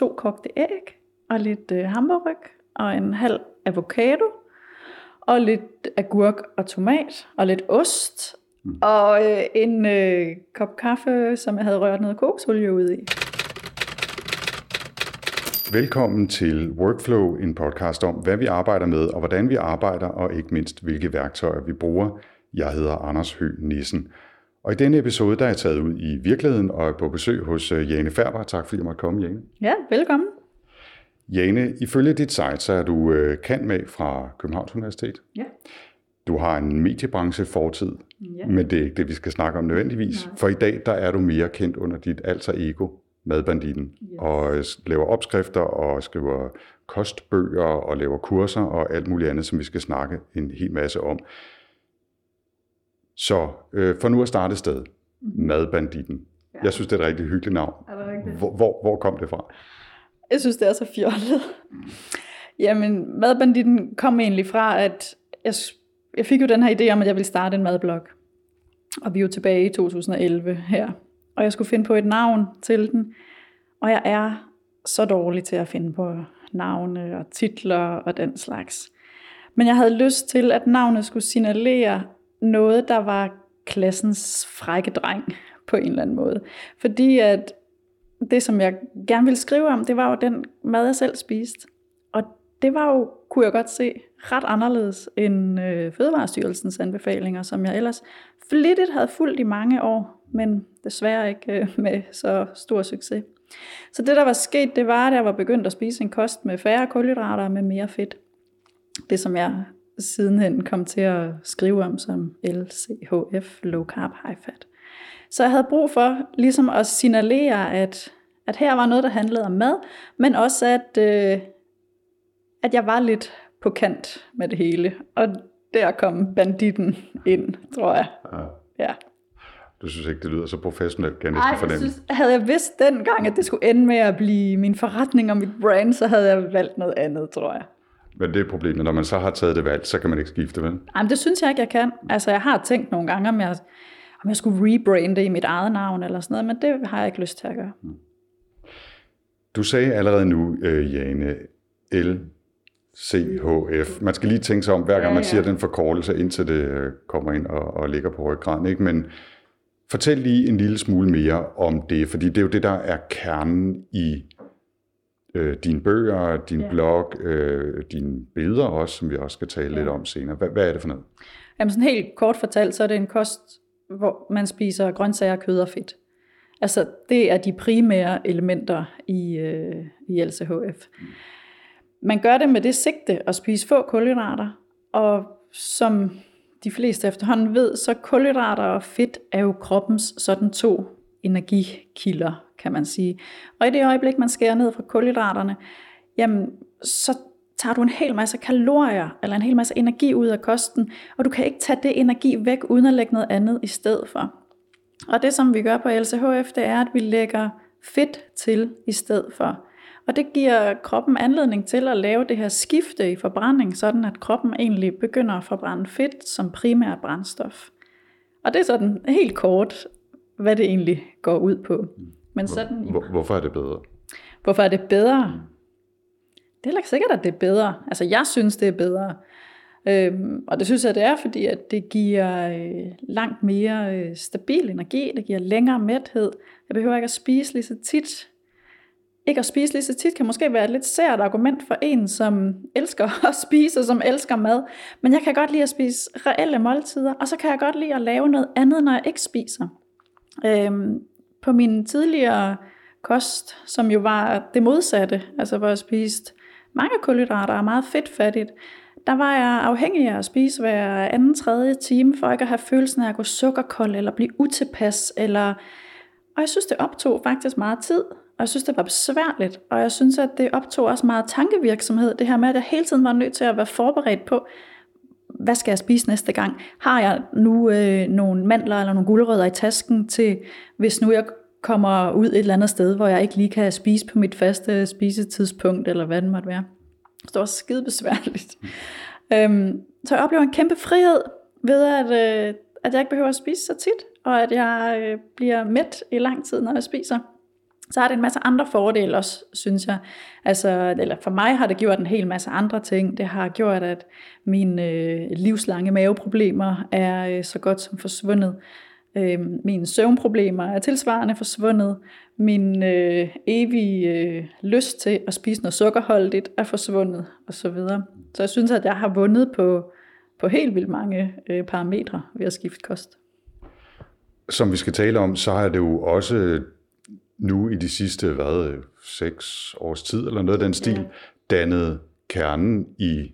to kogte æg, og lidt øh, hamburg, og en halv avocado, og lidt agurk og tomat, og lidt ost, mm. og øh, en øh, kop kaffe, som jeg havde rørt noget kokosolie ud i. Velkommen til Workflow, en podcast om, hvad vi arbejder med, og hvordan vi arbejder, og ikke mindst, hvilke værktøjer vi bruger. Jeg hedder Anders Høgh Nissen. Og i denne episode, der er jeg taget ud i virkeligheden og er på besøg hos øh, Jane Færber. Tak fordi jeg måtte komme, Jane. Ja, velkommen. Jane, ifølge dit site, så er du øh, kendt med fra Københavns Universitet. Ja. Du har en mediebranche fortid, Ja. men det er ikke det, vi skal snakke om nødvendigvis. Nej. For i dag, der er du mere kendt under dit alter ego, Madbanditten, Yes. og øh, laver opskrifter og skriver kostbøger og laver kurser og alt muligt andet, som vi skal snakke en hel masse om. Så øh, for nu at starte sted, Madbanditten. Mhm. Ja. Jeg synes, det er et rigtig hyggeligt navn. Er det rigtigt? Hvor, hvor, hvor kom det fra? Jeg synes, det er så fjollet. Jamen, madbanditten kom egentlig fra, at jeg, jeg fik jo den her idé om, at jeg ville starte en madblog. Og vi er jo tilbage i 2011 her. Og jeg skulle finde på et navn til den. Og jeg er så dårlig til at finde på navne og titler og den slags. Men jeg havde lyst til, at navnet skulle signalere noget, der var klassens frække dreng på en eller anden måde. Fordi at det, som jeg gerne ville skrive om, det var jo den mad, jeg selv spiste. Og det var jo, kunne jeg godt se, ret anderledes end øh, Fødevarestyrelsens anbefalinger, som jeg ellers flittigt havde fulgt i mange år, men desværre ikke øh, med så stor succes. Så det, der var sket, det var, at jeg var begyndt at spise en kost med færre kulhydrater og med mere fedt. Det, som jeg sidenhen kom til at skrive om som LCHF, Low Carb High Fat. Så jeg havde brug for ligesom at signalere, at, at her var noget, der handlede om mad, men også at, øh, at jeg var lidt på kant med det hele. Og der kom banditten ind, tror jeg. Ja. Ja. Du synes ikke, det lyder så professionelt, kan jeg Ej, næsten jeg fornemme. synes, havde jeg vidst dengang, at det skulle ende med at blive min forretning og mit brand, så havde jeg valgt noget andet, tror jeg. Men det er problemet, når man så har taget det valg, så kan man ikke skifte, vel? Ej, men det synes jeg ikke, jeg kan. Altså, jeg har tænkt nogle gange, om jeg, om jeg skulle rebrande i mit eget navn eller sådan noget, men det har jeg ikke lyst til at gøre. Du sagde allerede nu, øh, Jane, LCHF. Man skal lige tænke sig om, hver gang Ja, man siger den forkortelse, indtil det øh, kommer ind og, og ligger på ryggraden. Ikke? Men fortæl lige en lille smule mere om det, fordi det er jo det, der er kernen i øh, dine bøger, din Ja. blog, øh, dine billeder også, som vi også skal tale lidt om senere. Hvad, hvad er det for noget? Jamen sådan helt kort fortalt, så er det en kost, hvor man spiser grøntsager, kød og fedt. Altså det er de primære elementer i, øh, i LCHF. Man gør det med det sigte at spise få kulhydrater, og som de fleste efterhånden ved, så kulhydrater og fedt er jo kroppens sådan to energikilder, kan man sige. Og i det øjeblik, man skærer ned fra kulhydraterne, jamen så tager du en hel masse kalorier, eller en hel masse energi ud af kosten, og du kan ikke tage det energi væk, uden at lægge noget andet i stedet for. Og det, som vi gør på LCHF, det er, at vi lægger fedt til i stedet for. Og det giver kroppen anledning til at lave det her skifte i forbrænding, sådan at kroppen egentlig begynder at forbrænde fedt som primært brændstof. Og det er sådan helt kort, hvad det egentlig går ud på. Men sådan, Hvor, hvorfor er det bedre? hvorfor er det bedre? Det er heller ikke sikkert, at det er bedre. Altså, jeg synes, det er bedre. Øhm, og det synes jeg, det er, fordi at det giver øh, langt mere øh, stabil energi, det giver længere mæthed. Jeg behøver ikke at spise lige så tit. Ikke at spise lige så tit kan måske være et lidt sært argument for en, som elsker at spise og som elsker mad. Men jeg kan godt lide at spise reelle måltider, og så kan jeg godt lide at lave noget andet, når jeg ikke spiser. Øhm, på min tidligere kost, som jo var det modsatte, altså hvor jeg spiste mange kulhydrater og meget fedtfattigt, der var jeg afhængig af at spise hver anden, tredje time, for ikke at have følelsen af at gå sukkerkold, eller blive utilpas, eller... Og jeg synes, det optog faktisk meget tid, og jeg synes, det var besværligt, og jeg synes, at det optog også meget tankevirksomhed, det her med, at jeg hele tiden var nødt til at være forberedt på, hvad skal jeg spise næste gang? Har jeg nu øh, nogle mandler eller nogle gulerødder i tasken til, hvis nu jeg kommer ud et eller andet sted, hvor jeg ikke lige kan spise på mit faste spisetidspunkt, eller hvad det måtte være. Så det var skide besværligt. Øhm, så jeg oplever en kæmpe frihed ved, at, øh, at jeg ikke behøver at spise så tit, og at jeg øh, bliver mæt i lang tid, når jeg spiser så har det en masse andre fordele også, synes jeg. Altså, eller for mig har det gjort en hel masse andre ting. Det har gjort, at mine øh, livslange maveproblemer er øh, så godt som forsvundet. Øh, mine søvnproblemer er tilsvarende forsvundet. Min øh, evige øh, lyst til at spise noget sukkerholdigt er forsvundet, og så videre. Så jeg synes, at jeg har vundet på, på helt vildt mange øh, parametre ved at skifte kost. Som vi skal tale om, så har det jo også nu i de sidste, hvad, seks års tid, eller noget af den stil, ja. dannet kernen i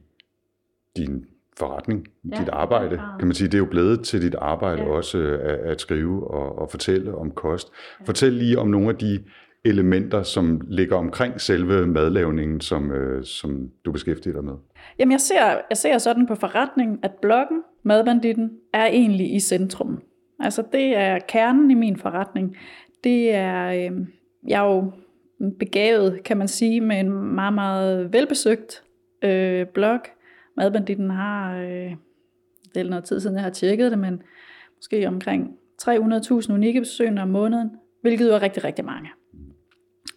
din forretning, ja, dit arbejde, kan man sige. Det er jo blevet til dit arbejde ja. også at, at skrive og, og fortælle om kost. Ja. Fortæl lige om nogle af de elementer, som ligger omkring selve madlavningen, som, øh, som du beskæftiger dig med. Jamen jeg ser, jeg ser sådan på forretningen, at bloggen, Madbanditten, er egentlig i centrum. Altså det er kernen i min forretning. Det er, øh, jeg er jo begavet, kan man sige, med en meget, meget velbesøgt øh, blog. Madbanditten har, øh, det er noget tid siden, jeg har tjekket det, men måske omkring 300.000 unikke besøgende om måneden, hvilket jo er rigtig, rigtig mange.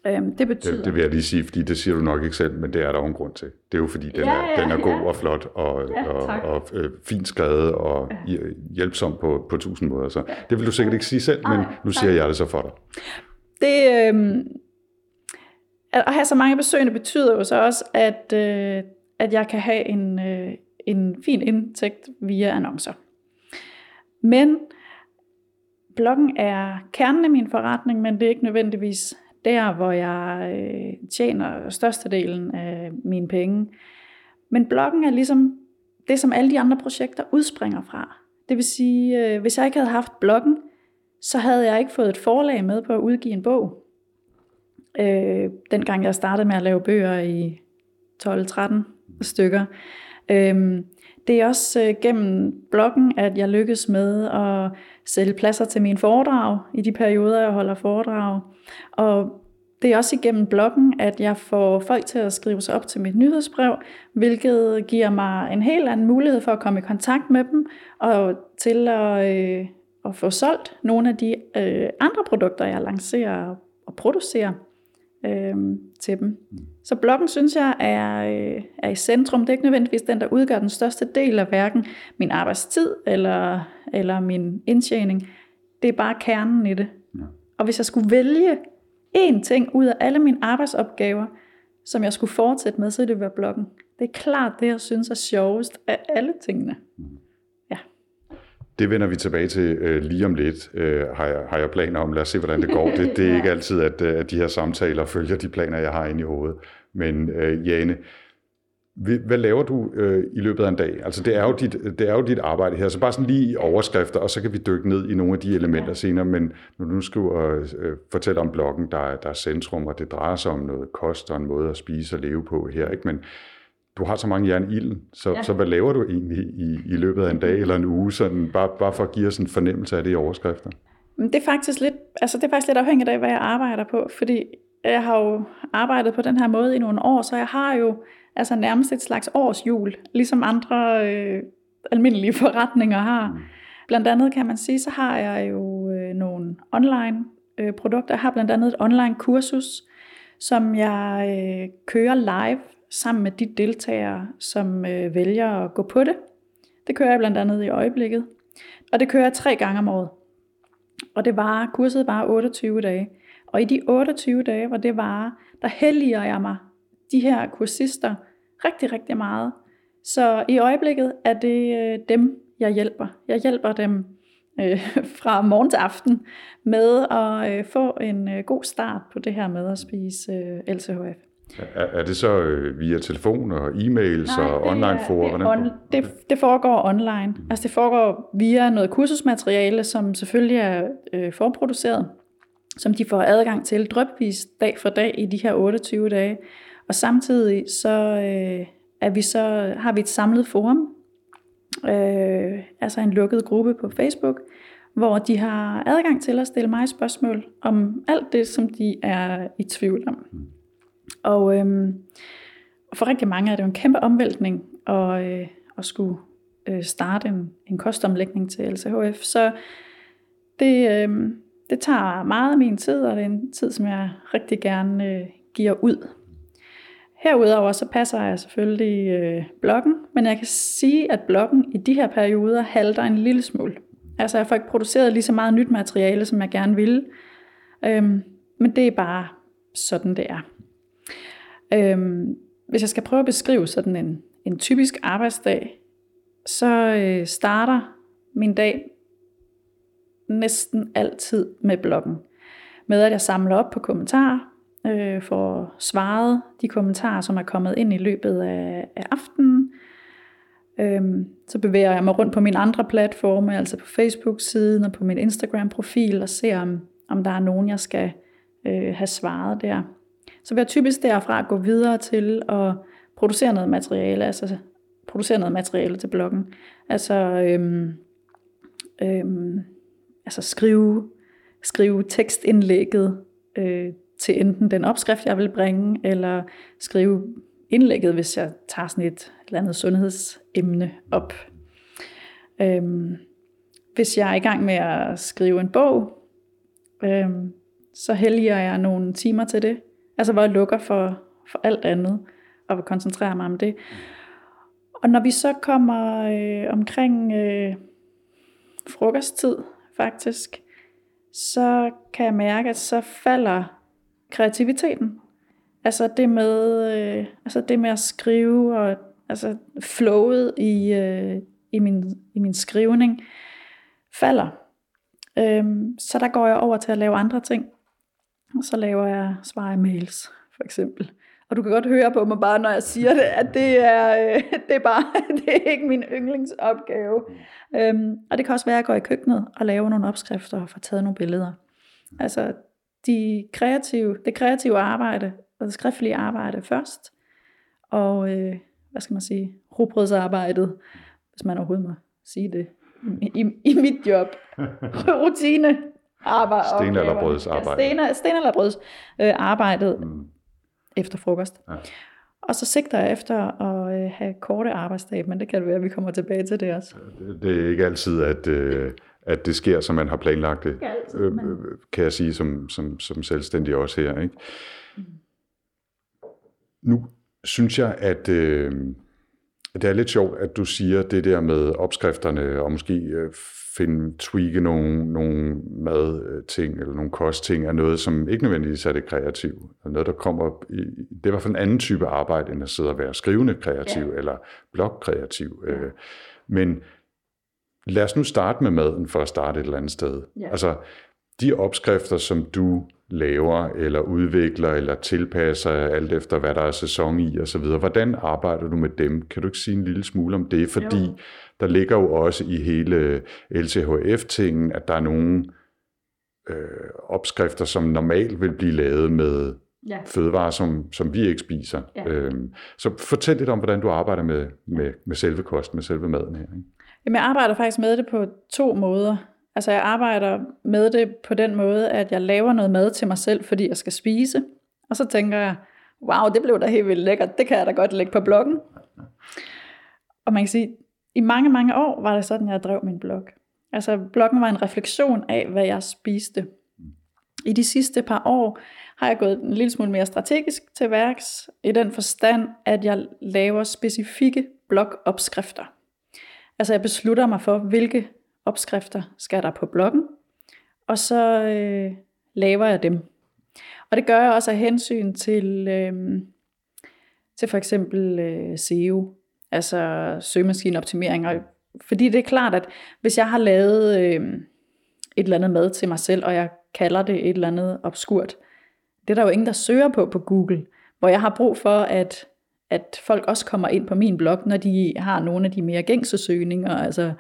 Øhm, det betyder... Det, det vil jeg lige sige, fordi det siger du nok ikke selv, men det er der jo en grund til. Det er jo fordi, den, ja, er, ja, den er god ja. og flot og, ja, og, og øh, fint skrevet og ja. hjælpsom på, på tusind måder. Så det vil du sikkert ikke sige selv, men nu siger jeg det så for dig. Det, øh, at have så mange besøgende betyder jo så også, at, øh, at jeg kan have en, øh, en fin indtægt via annoncer. Men bloggen er kernen af min forretning, men det er ikke nødvendigvis der, hvor jeg øh, tjener størstedelen af mine penge. Men bloggen er ligesom det, som alle de andre projekter udspringer fra. Det vil sige, øh, hvis jeg ikke havde haft bloggen, så havde jeg ikke fået et forlag med på at udgive en bog. Øh, dengang jeg startede med at lave bøger i 12-13 stykker. Øh, det er også øh, gennem bloggen, at jeg lykkes med at sælge pladser til mine foredrag i de perioder, jeg holder foredrag. Og det er også igennem bloggen, at jeg får folk til at skrive sig op til mit nyhedsbrev, hvilket giver mig en helt anden mulighed for at komme i kontakt med dem og til at, øh, at få solgt nogle af de øh, andre produkter, jeg lancerer og producerer øh, til dem. Mm. Så bloggen synes jeg er, øh, er i centrum. Det er ikke nødvendigvis den, der udgør den største del af hverken min arbejdstid eller, eller min indtjening. Det er bare kernen i det. Ja. Og hvis jeg skulle vælge én ting ud af alle mine arbejdsopgaver, som jeg skulle fortsætte med, så ville det være bloggen. Det er klart det, jeg synes er sjovest af alle tingene. Mm. Det vender vi tilbage til øh, lige om lidt, øh, har, jeg, har jeg planer om. Lad os se, hvordan det går. Det, det er ja. ikke altid, at, øh, at de her samtaler følger de planer, jeg har inde i hovedet. Men øh, Jane, hvad laver du øh, i løbet af en dag? Altså det er, jo dit, det er jo dit arbejde her, så bare sådan lige i overskrifter, og så kan vi dykke ned i nogle af de elementer ja. senere. Men når du nu skriver øh, fortælle om bloggen, der er, der er centrum, og det drejer sig om noget kost og en måde at spise og leve på her. Ikke? Men du har så mange jern i ilden, så, ja. så hvad laver du egentlig i, i løbet af en dag eller en uge, sådan, bare, bare for at give os en fornemmelse af det i overskrifter? Det er faktisk lidt, altså det er faktisk lidt afhængigt af, hvad jeg arbejder på, fordi jeg har jo arbejdet på den her måde i nogle år, så jeg har jo altså nærmest et slags årsjul, ligesom andre øh, almindelige forretninger har. Mm. Blandt andet kan man sige, så har jeg jo øh, nogle online øh, produkter. Jeg har blandt andet et online kursus, som jeg øh, kører live sammen med de deltagere, som øh, vælger at gå på det. Det kører jeg blandt andet i øjeblikket. Og det kører jeg tre gange om året. Og det var, kurset var 28 dage. Og i de 28 dage, hvor det var, der helliger jeg mig de her kursister rigtig, rigtig meget. Så i øjeblikket er det øh, dem, jeg hjælper. Jeg hjælper dem øh, fra morgen til aften med at øh, få en øh, god start på det her med at spise øh, LCHF. Er, er det så øh, via telefon og e-mails Nej, og online for? Det, on, det, det foregår online. Mm. Altså det foregår via noget kursusmateriale, som selvfølgelig er øh, forproduceret, som de får adgang til drøbvis dag for dag i de her 28 dage. Og samtidig så, øh, er vi så har vi et samlet forum, øh, altså en lukket gruppe på Facebook, hvor de har adgang til at stille mig spørgsmål om alt det, som de er i tvivl om. Og øh, for rigtig mange er det jo en kæmpe omvæltning at, øh, at skulle øh, starte en, en kostomlægning til LCHF. Så det, øh, det tager meget af min tid, og det er en tid, som jeg rigtig gerne øh, giver ud. Herudover så passer jeg selvfølgelig øh, bloggen, men jeg kan sige, at bloggen i de her perioder halter en lille smule. Altså jeg får ikke produceret lige så meget nyt materiale, som jeg gerne ville. Øhm, men det er bare sådan, det er. Øhm, hvis jeg skal prøve at beskrive sådan en, en typisk arbejdsdag, så øh, starter min dag næsten altid med bloggen. Med at jeg samler op på kommentarer, øh, får svaret de kommentarer, som er kommet ind i løbet af, af aftenen. Øhm, så bevæger jeg mig rundt på mine andre platforme, altså på Facebook-siden og på min Instagram-profil, og ser om, om der er nogen, jeg skal øh, have svaret der. Så vil jeg typisk derfra gå videre til at producere noget materiale, altså producere noget materiale til bloggen. Altså, øhm, øhm, altså skrive, skrive tekstindlægget øh, til enten den opskrift, jeg vil bringe, eller skrive indlægget, hvis jeg tager sådan et eller andet sundhedsemne op. Øhm, hvis jeg er i gang med at skrive en bog, øhm, så helliger jeg nogle timer til det. Altså hvor jeg lukker for, for alt andet, og vil koncentrere mig om det. Og når vi så kommer øh, omkring øh, frokosttid, faktisk, så kan jeg mærke, at så falder kreativiteten. Altså det med, øh, altså det med at skrive, og altså flowet i, øh, i, min, i min skrivning falder. Øhm, så der går jeg over til at lave andre ting. Og så laver jeg svar mails, for eksempel. Og du kan godt høre på mig bare, når jeg siger det, at det er, øh, det er bare det er ikke min yndlingsopgave. Øhm, og det kan også være, at jeg går i køkkenet og laver nogle opskrifter og får taget nogle billeder. Altså de kreative, det kreative arbejde og det skriftlige arbejde først. Og øh, hvad skal man sige, robrødsarbejdet, hvis man overhovedet må sige det, i, i mit job. Rutine arbejde. Sten eller brødsarbejde. Ja, sten, sten eller brøds øh, arbejdet mm. Efter frokost. Ja. Og så sigter jeg efter at øh, have korte arbejdsdage, men det kan det være, at vi kommer tilbage til det også. Det, det er ikke altid, at, øh, at det sker, som man har planlagt det, altid, øh, men... kan jeg sige som, som, som selvstændig også her. Ikke? Mm. Nu synes jeg, at... Øh, det er lidt sjovt, at du siger det der med opskrifterne, og måske øh, finde, tweake nogle, nogle madting eller nogle kostting, er noget, som ikke nødvendigvis er det kreative. Og noget, der kommer i, det er i hvert fald en anden type arbejde, end at sidde og være skrivende kreativ ja. eller blogkreativ. Ja. Øh, men lad os nu starte med maden, for at starte et eller andet sted. Ja. Altså, de opskrifter, som du laver eller udvikler eller tilpasser alt efter, hvad der er sæson i osv. Hvordan arbejder du med dem? Kan du ikke sige en lille smule om det? Fordi jo. der ligger jo også i hele LCHF-tingen, at der er nogle øh, opskrifter, som normalt vil blive lavet med ja. fødevarer, som, som vi ikke spiser. Ja. Øhm, så fortæl lidt om, hvordan du arbejder med, med, med selve kosten, med selve maden her. Ikke? Jamen, jeg arbejder faktisk med det på to måder. Altså jeg arbejder med det på den måde, at jeg laver noget mad til mig selv, fordi jeg skal spise. Og så tænker jeg, wow, det blev da helt vildt lækkert, det kan jeg da godt lægge på bloggen. Og man kan sige, i mange, mange år var det sådan, jeg drev min blog. Altså bloggen var en refleksion af, hvad jeg spiste. I de sidste par år har jeg gået en lille smule mere strategisk til værks, i den forstand, at jeg laver specifikke blogopskrifter. Altså jeg beslutter mig for, hvilke opskrifter skal der på bloggen, og så øh, laver jeg dem. Og det gør jeg også af hensyn til, øh, til for eksempel øh, SEO, altså søgemaskineoptimering. Og, fordi det er klart, at hvis jeg har lavet øh, et eller andet mad til mig selv, og jeg kalder det et eller andet obskurt, det er der jo ingen, der søger på på Google, hvor jeg har brug for, at at folk også kommer ind på min blog, når de har nogle af de mere gængse søgninger, altså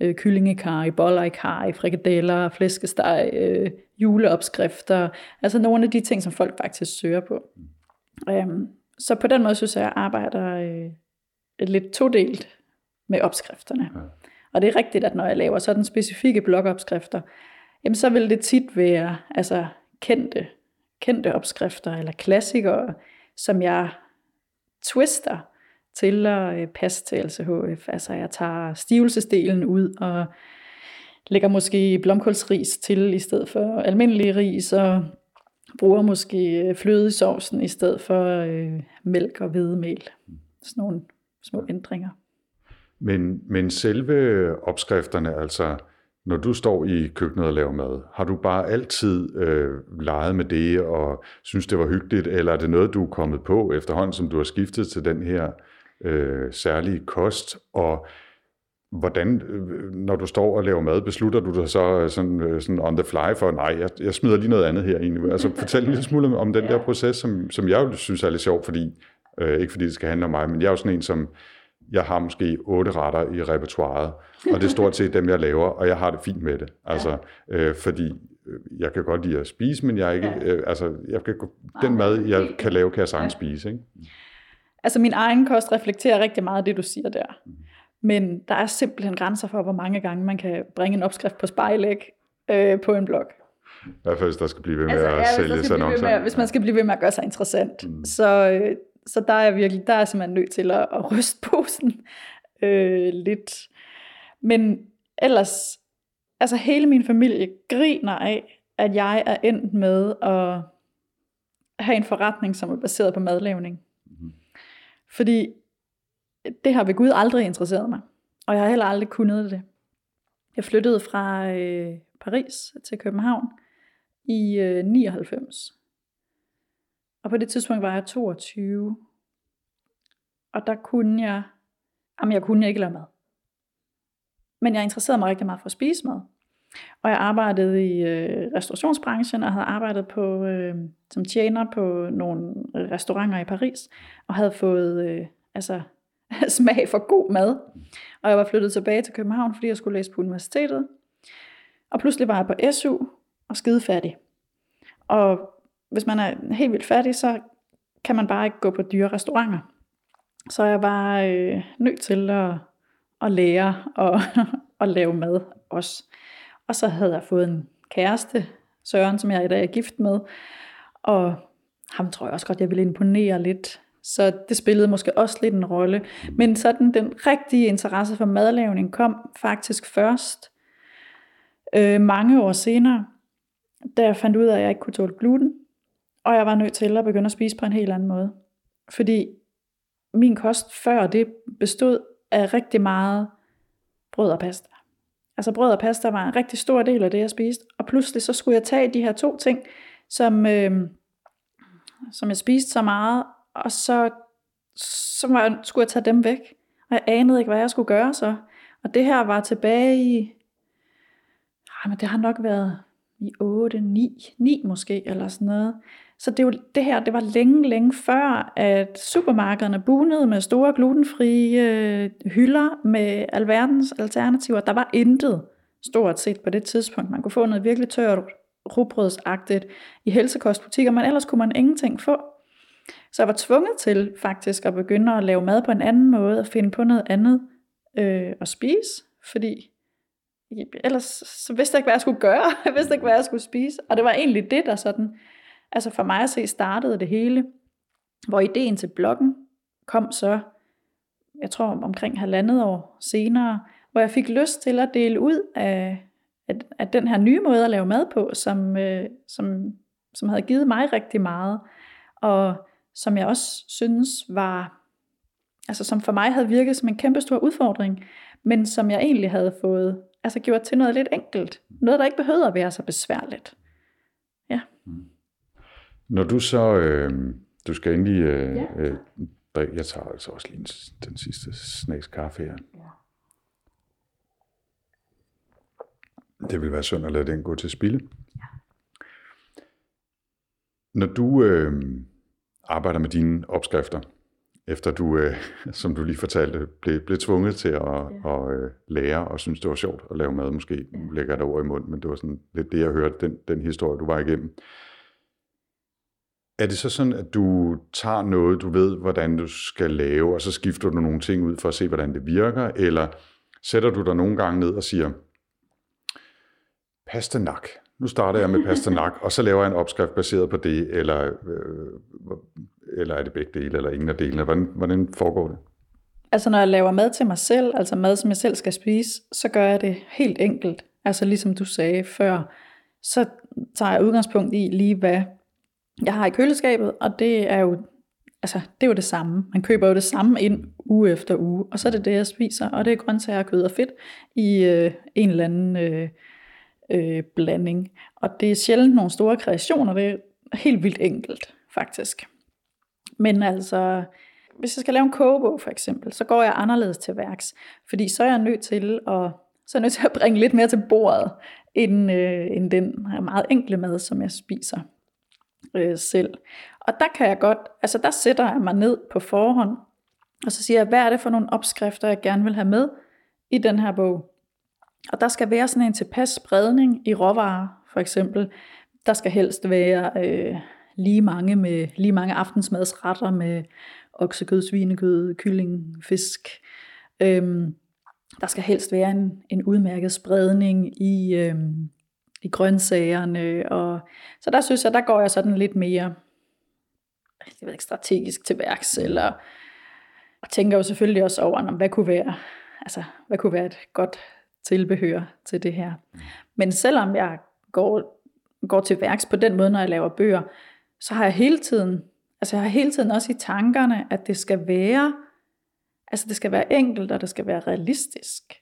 øh, kyllingekar, boller i kar, frikadeller, flæskesteg, øh, juleopskrifter, altså nogle af de ting, som folk faktisk søger på. Øhm, så på den måde synes jeg, at jeg arbejder øh, lidt todelt med opskrifterne. Ja. Og det er rigtigt, at når jeg laver sådan specifikke blogopskrifter, jamen så vil det tit være altså kendte, kendte opskrifter eller klassikere, som jeg twister til at øh, passe til LCHF. Altså jeg tager stivelsesdelen ud og lægger måske blomkålsris til i stedet for almindelig ris, og bruger måske øh, fløde i sovsen i stedet for øh, mælk og hvedemel. Sådan nogle små ændringer. Men, men selve opskrifterne, altså når du står i køkkenet og laver mad, har du bare altid øh, leget med det og synes, det var hyggeligt, eller er det noget, du er kommet på efterhånden, som du har skiftet til den her øh, særlige kost? Og hvordan, øh, når du står og laver mad, beslutter du dig så øh, sådan, øh, sådan on the fly for, nej, jeg, jeg smider lige noget andet her egentlig. Altså fortæl en lille smule om den der proces, som, som jeg synes er lidt sjov, fordi, øh, ikke fordi det skal handle om mig, men jeg er jo sådan en, som jeg har måske otte retter i repertoireet, og det er stort set dem, jeg laver, og jeg har det fint med det. Altså, øh, fordi øh, jeg kan godt lide at spise, men jeg ikke, øh, altså, jeg kan, den mad, jeg kan lave, kan jeg sagtens spise. Ikke? Altså min egen kost reflekterer rigtig meget af det, du siger der. Men der er simpelthen grænser for, hvor mange gange man kan bringe en opskrift på spejlæg øh, på en blog. I hvert fald, hvis der skal blive ved med altså, at ja, sælge sig annoncer. Hvis man skal blive ved med at gøre sig interessant. Mm. Så, øh, så der er virkelig, der er simpelthen nødt til at, at ryste posen øh, lidt. Men ellers, altså hele min familie griner af, at jeg er endt med at have en forretning, som er baseret på madlavning. Mm. Fordi det har ved Gud aldrig interesseret mig. Og jeg har heller aldrig kunnet det. Jeg flyttede fra øh, Paris til København i øh, 99. Og på det tidspunkt var jeg 22. Og der kunne jeg, jamen jeg kunne ikke lade mad. Men jeg interesserede mig rigtig meget for at spise mad. Og jeg arbejdede i øh, restaurationsbranchen og havde arbejdet på øh, som tjener på nogle restauranter i Paris og havde fået øh, altså smag for god mad. Og jeg var flyttet tilbage til København, fordi jeg skulle læse på universitetet. Og pludselig var jeg på SU og skide fattig. Og hvis man er helt vildt fattig, så kan man bare ikke gå på dyre restauranter. Så jeg var øh, nødt til at, at lære og at lave mad også. Og så havde jeg fået en kæreste, Søren, som jeg i dag er gift med. Og ham tror jeg også godt, jeg ville imponere lidt. Så det spillede måske også lidt en rolle. Men sådan den rigtige interesse for madlavning kom faktisk først øh, mange år senere, da jeg fandt ud af, at jeg ikke kunne tåle gluten. Og jeg var nødt til at begynde at spise på en helt anden måde. Fordi min kost før det bestod af rigtig meget brød og pasta. Altså brød og pasta var en rigtig stor del af det, jeg spiste. Og pludselig så skulle jeg tage de her to ting, som, øh, som jeg spiste så meget, og så, så var, skulle jeg tage dem væk. Og jeg anede ikke, hvad jeg skulle gøre så. Og det her var tilbage i, ej, men det har nok været i 8, 9, 9 måske, eller sådan noget. Så det, var, det her, det var længe, længe før, at supermarkederne bunede med store glutenfrie øh, hylder med alverdens alternativer. Der var intet stort set på det tidspunkt. Man kunne få noget virkelig tørt rugbrødsagtigt i helsekostbutikker, men ellers kunne man ingenting få. Så jeg var tvunget til faktisk at begynde at lave mad på en anden måde, og finde på noget andet øh, at spise, fordi ellers så vidste jeg ikke, hvad jeg skulle gøre. Jeg vidste ikke, hvad jeg skulle spise. Og det var egentlig det, der sådan, altså for mig at se, startede det hele. Hvor ideen til bloggen kom så, jeg tror omkring halvandet år senere, hvor jeg fik lyst til at dele ud af, af, af den her nye måde at lave mad på, som, øh, som, som havde givet mig rigtig meget. Og som jeg også synes var, altså som for mig havde virket som en kæmpe stor udfordring, men som jeg egentlig havde fået altså gjort til noget lidt enkelt. Noget, der ikke behøvede at være så besværligt. Når du så, øh, du skal endelig, øh, ja. øh, jeg tager altså også lige den sidste snaks kaffe her. Ja. Det vil være synd at lade den gå til spilde. Ja. Når du øh, arbejder med dine opskrifter, efter du, øh, som du lige fortalte, blev, blev tvunget til at, ja. at øh, lære og synes, det var sjovt at lave mad. Måske ja. lægger jeg det over i mund, men det var sådan lidt det, jeg hørte, den, den historie, du var igennem. Er det så sådan, at du tager noget, du ved, hvordan du skal lave, og så skifter du nogle ting ud for at se, hvordan det virker, eller sætter du dig nogle gange ned og siger, pastanak, nu starter jeg med pastanak, og så laver jeg en opskrift baseret på det, eller, øh, eller er det begge dele, eller ingen af delene? Hvordan, hvordan foregår det? Altså når jeg laver mad til mig selv, altså mad, som jeg selv skal spise, så gør jeg det helt enkelt. Altså ligesom du sagde før, så tager jeg udgangspunkt i lige hvad jeg har i køleskabet, og det er jo altså, det er jo det samme. Man køber jo det samme ind uge efter uge, og så er det det, jeg spiser, og det er grøntsager, kød og fedt i øh, en eller anden øh, øh, blanding. Og det er sjældent nogle store kreationer, det er helt vildt enkelt, faktisk. Men altså, hvis jeg skal lave en kogebog for eksempel, så går jeg anderledes til værks, fordi så er jeg nødt til at, så er jeg nødt til at bringe lidt mere til bordet, end, øh, end den meget enkle mad, som jeg spiser øh, selv. Og der kan jeg godt, altså der sætter jeg mig ned på forhånd, og så siger jeg, hvad er det for nogle opskrifter, jeg gerne vil have med i den her bog. Og der skal være sådan en tilpas spredning i råvarer, for eksempel. Der skal helst være øh, lige mange med lige mange aftensmadsretter med oksekød, svinekød, kylling, fisk. Øhm, der skal helst være en, en udmærket spredning i, øhm, i grøntsagerne. Og, så der synes jeg, der går jeg sådan lidt mere jeg ved ikke, strategisk til værks, eller og tænker jo selvfølgelig også over, om hvad kunne være, altså, hvad kunne være et godt tilbehør til det her. Men selvom jeg går, går til værks på den måde, når jeg laver bøger, så har jeg hele tiden, altså jeg har hele tiden også i tankerne, at det skal være, altså det skal være enkelt, og det skal være realistisk.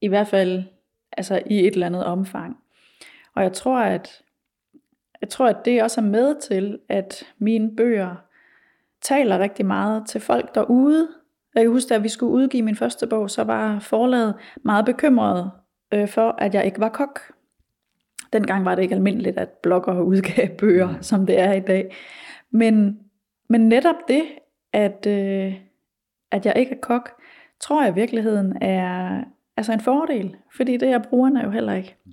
I hvert fald altså i et eller andet omfang. Og jeg tror, at jeg tror, at det også er med til, at mine bøger taler rigtig meget til folk derude. Jeg kan huske, at vi skulle udgive min første bog, så var forlaget meget bekymret øh, for, at jeg ikke var kok. Dengang var det ikke almindeligt, at blogger udgav bøger, mm. som det er i dag. Men, men netop det, at, øh, at jeg ikke er kok, tror jeg i virkeligheden er altså en fordel, fordi det er brugerne jo heller ikke. Mm.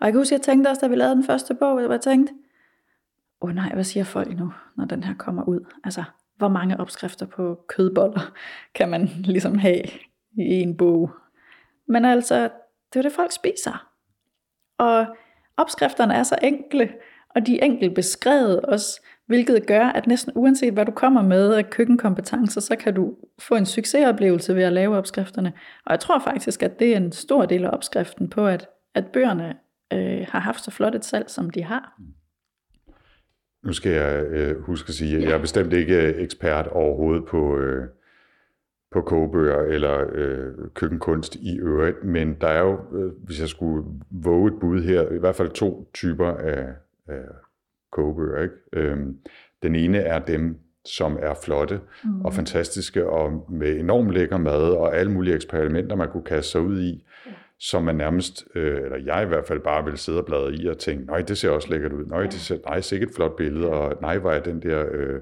Og jeg kan huske, at jeg tænkte også, da vi lavede den første bog, at jeg tænkte, åh oh nej, hvad siger folk nu, når den her kommer ud? Altså, hvor mange opskrifter på kødboller kan man ligesom have i en bog? Men altså, det er det, folk spiser. Og opskrifterne er så enkle, og de er enkelt beskrevet også, hvilket gør, at næsten uanset hvad du kommer med af køkkenkompetencer, så kan du få en succesoplevelse ved at lave opskrifterne. Og jeg tror faktisk, at det er en stor del af opskriften på, at, at bøgerne øh, har haft så flot et salg, som de har. Nu skal jeg øh, huske at sige, at jeg er bestemt ikke ekspert overhovedet på, øh, på kogebøger eller øh, køkkenkunst i øvrigt, men der er jo, øh, hvis jeg skulle våge et bud her, i hvert fald to typer af, af kogebøger. Ikke? Øhm, den ene er dem, som er flotte mm. og fantastiske og med enormt lækker mad og alle mulige eksperimenter, man kunne kaste sig ud i som man nærmest, øh, eller jeg i hvert fald bare vil sidde og bladre i og tænke, nej, det ser også lækkert ud, nej, det ser, nej, sikkert flot billede, og nej, hvor er den der øh,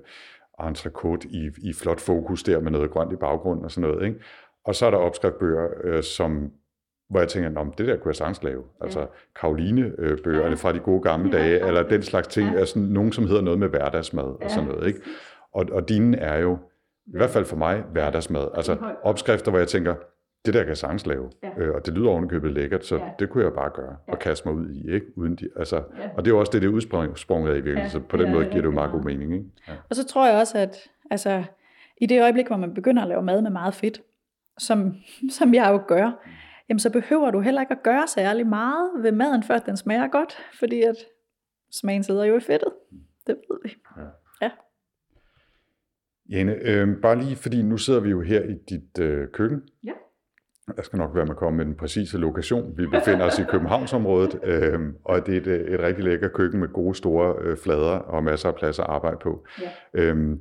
entrecôte i, i flot fokus der med noget grønt i baggrunden og sådan noget, ikke? Og så er der opskriftbøger, øh, som hvor jeg tænker, Nå, det der kunne jeg sagtens lave. Altså Karoline-bøgerne ja. fra de gode gamle ja. dage, eller den slags ting, ja. altså nogen, som hedder noget med hverdagsmad ja. og sådan noget. Ikke? Og, og dine er jo, i hvert fald for mig, hverdagsmad. Altså opskrifter, hvor jeg tænker, det der kan jeg sagtens lave, ja. øh, og det lyder ovenikøbet lækkert, så ja. det kunne jeg bare gøre, ja. og kaste mig ud i, ikke? Uden de, altså, ja. Og det er jo også det, det er udsprunget af i virkeligheden, ja. så på den ja, måde giver det jo meget god mening. Ikke? Ja. Og så tror jeg også, at altså, i det øjeblik, hvor man begynder at lave mad med meget fedt, som, som jeg jo gør, jamen så behøver du heller ikke at gøre særlig meget ved maden, før den smager godt, fordi at smagen sidder jo i fedtet. Det ved vi. Ja. ja. Jane, øh, bare lige fordi nu sidder vi jo her i dit øh, køkken. Ja. Jeg skal nok være med at komme med den præcise lokation. Vi befinder os i Københavnsområdet, øh, og det er et, et rigtig lækker køkken med gode store øh, flader og masser af plads at arbejde på. Ja. Øh,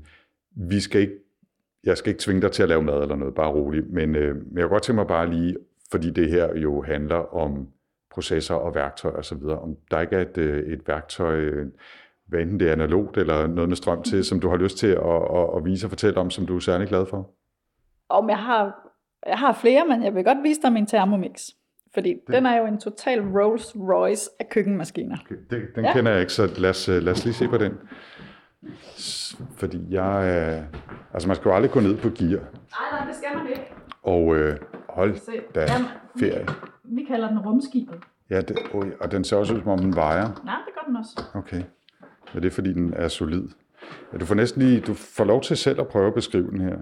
vi skal ikke, jeg skal ikke tvinge dig til at lave mad eller noget, bare roligt, men, øh, men jeg kan godt tænke mig bare lige, fordi det her jo handler om processer og værktøjer osv., om der ikke er et, øh, et værktøj, øh, hvad enten det er analogt eller noget med strøm til, som du har lyst til at, at, at vise og fortælle om, som du er særlig glad for? Om jeg har jeg har flere, men jeg vil godt vise dig min Thermomix. Fordi det. den er jo en total Rolls Royce af køkkenmaskiner. Okay, det, den ja. kender jeg ikke, så lad os, øh, lad os lige se på den. Fordi jeg... Øh, altså, man skal jo aldrig gå ned på gear. Nej, nej, det skal man ikke. Og øh, hold se. da Jamen, ferie. Vi, vi kalder den rumskibet. Ja, det, og den ser også ud, som om den vejer. Nej, det gør den også. Okay. Ja, det er, fordi den er solid. Ja, du får næsten lige... Du får lov til selv at prøve at beskrive den her.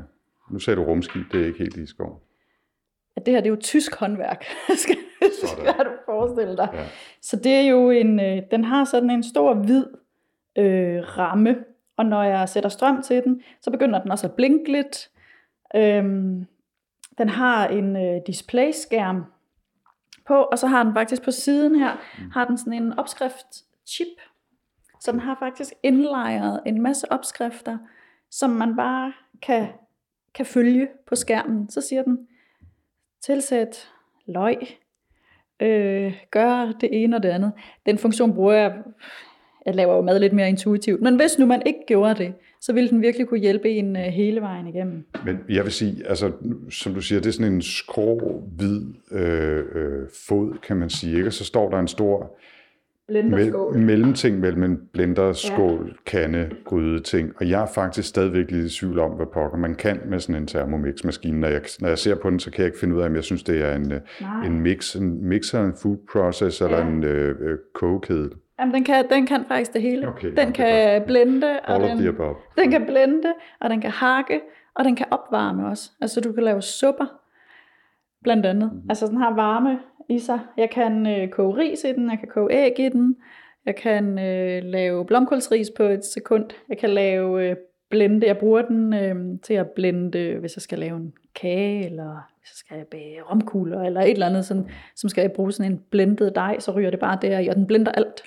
Nu sagde du rumskib, det er ikke helt i skov. At det her det er jo tysk håndværk, skal, skal du forestille dig. Ja. Så det er jo en, øh, den har sådan en stor hvid øh, ramme, og når jeg sætter strøm til den, så begynder den også at blinke lidt. Øhm, den har en øh, displayskærm på, og så har den faktisk på siden her, har den sådan en opskriftchip. Så den har faktisk indlejret en masse opskrifter, som man bare kan, kan følge på skærmen. Så siger den, tilsæt løg, øh, gør det ene og det andet. Den funktion bruger jeg, jeg laver jo mad lidt mere intuitivt, men hvis nu man ikke gjorde det, så ville den virkelig kunne hjælpe en øh, hele vejen igennem. Men jeg vil sige, altså, som du siger, det er sådan en skrå-hvid øh, øh, fod, kan man sige. Ikke? Og så står der en stor mel- mellemting mellem en blender, skål, ja. kande, gryde ting. Og jeg er faktisk stadigvæk lidt i tvivl om, hvad pokker man kan med sådan en Thermomix-maskine. Når jeg, når jeg ser på den, så kan jeg ikke finde ud af, om jeg synes, det er en, Nej. en mix, en mixer, en food processor Ja. eller en øh, øh, kogekedel. Jamen, den kan, den kan faktisk det hele. Okay, den ja, det er kan blende, og den, den kan blende, og den kan hakke, og den kan opvarme også. Altså, du kan lave supper, blandt andet. Mm-hmm. Altså, den har varme i sig. Jeg kan øh, koge ris i den, jeg kan koge æg i den, jeg kan øh, lave blomkålsris på et sekund, jeg kan lave øh, blende, jeg bruger den øh, til at blende, hvis jeg skal lave en kage, eller hvis jeg skal bage romkugler, eller et eller andet, sådan, som skal jeg bruge sådan en blendet dej, så ryger det bare der i, og den blender alt.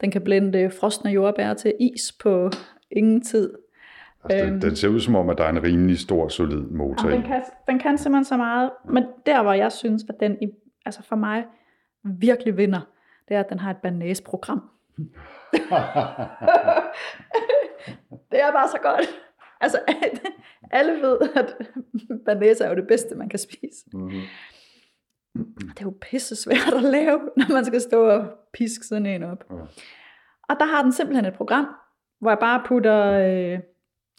Den kan blende frosne jordbær til is på ingen tid. Altså, den, den ser ud som om, at der er en rimelig stor, solid motor den, kan, den kan simpelthen så meget. Men der, hvor jeg synes, at den i, altså for mig virkelig vinder, det er, at den har et banæsprogram. det er bare så godt. Altså, alle ved, at banæs er jo det bedste, man kan spise. Mm-hmm. Det er jo pisse svært at lave, når man skal stå og piske sådan en op. Ja. Og der har den simpelthen et program, hvor jeg bare putter, øh,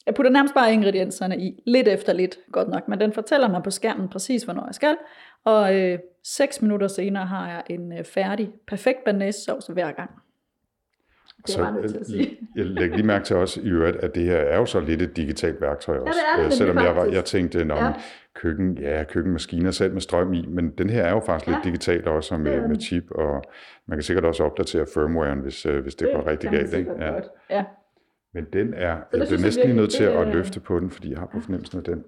jeg putter nærmest bare ingredienserne i, lidt efter lidt, godt nok, men den fortæller mig på skærmen præcis, hvornår jeg skal, og øh, 6 minutter senere har jeg en øh, færdig, perfekt banæssauce hver gang. Det er bare nødt til at sige. jeg lægger lige mærke til også i øvrigt, at det her er jo så lidt et digitalt værktøj også. det er det Øh, Selvom nemlig jeg, var, jeg tænkte, når Ja. ja. køkken, ja, køkkenmaskiner selv med strøm i, men den her er jo faktisk Ja. lidt digital også og Det med, med chip, og man kan sikkert også opdatere firmwaren, hvis, øh, hvis det, går rigtig galt. Ikke? Ja. godt. Ja. Men den er, jeg synes bliver jeg næsten lige nødt til det at løfte på den, fordi jeg har på fornemmelsen, at den,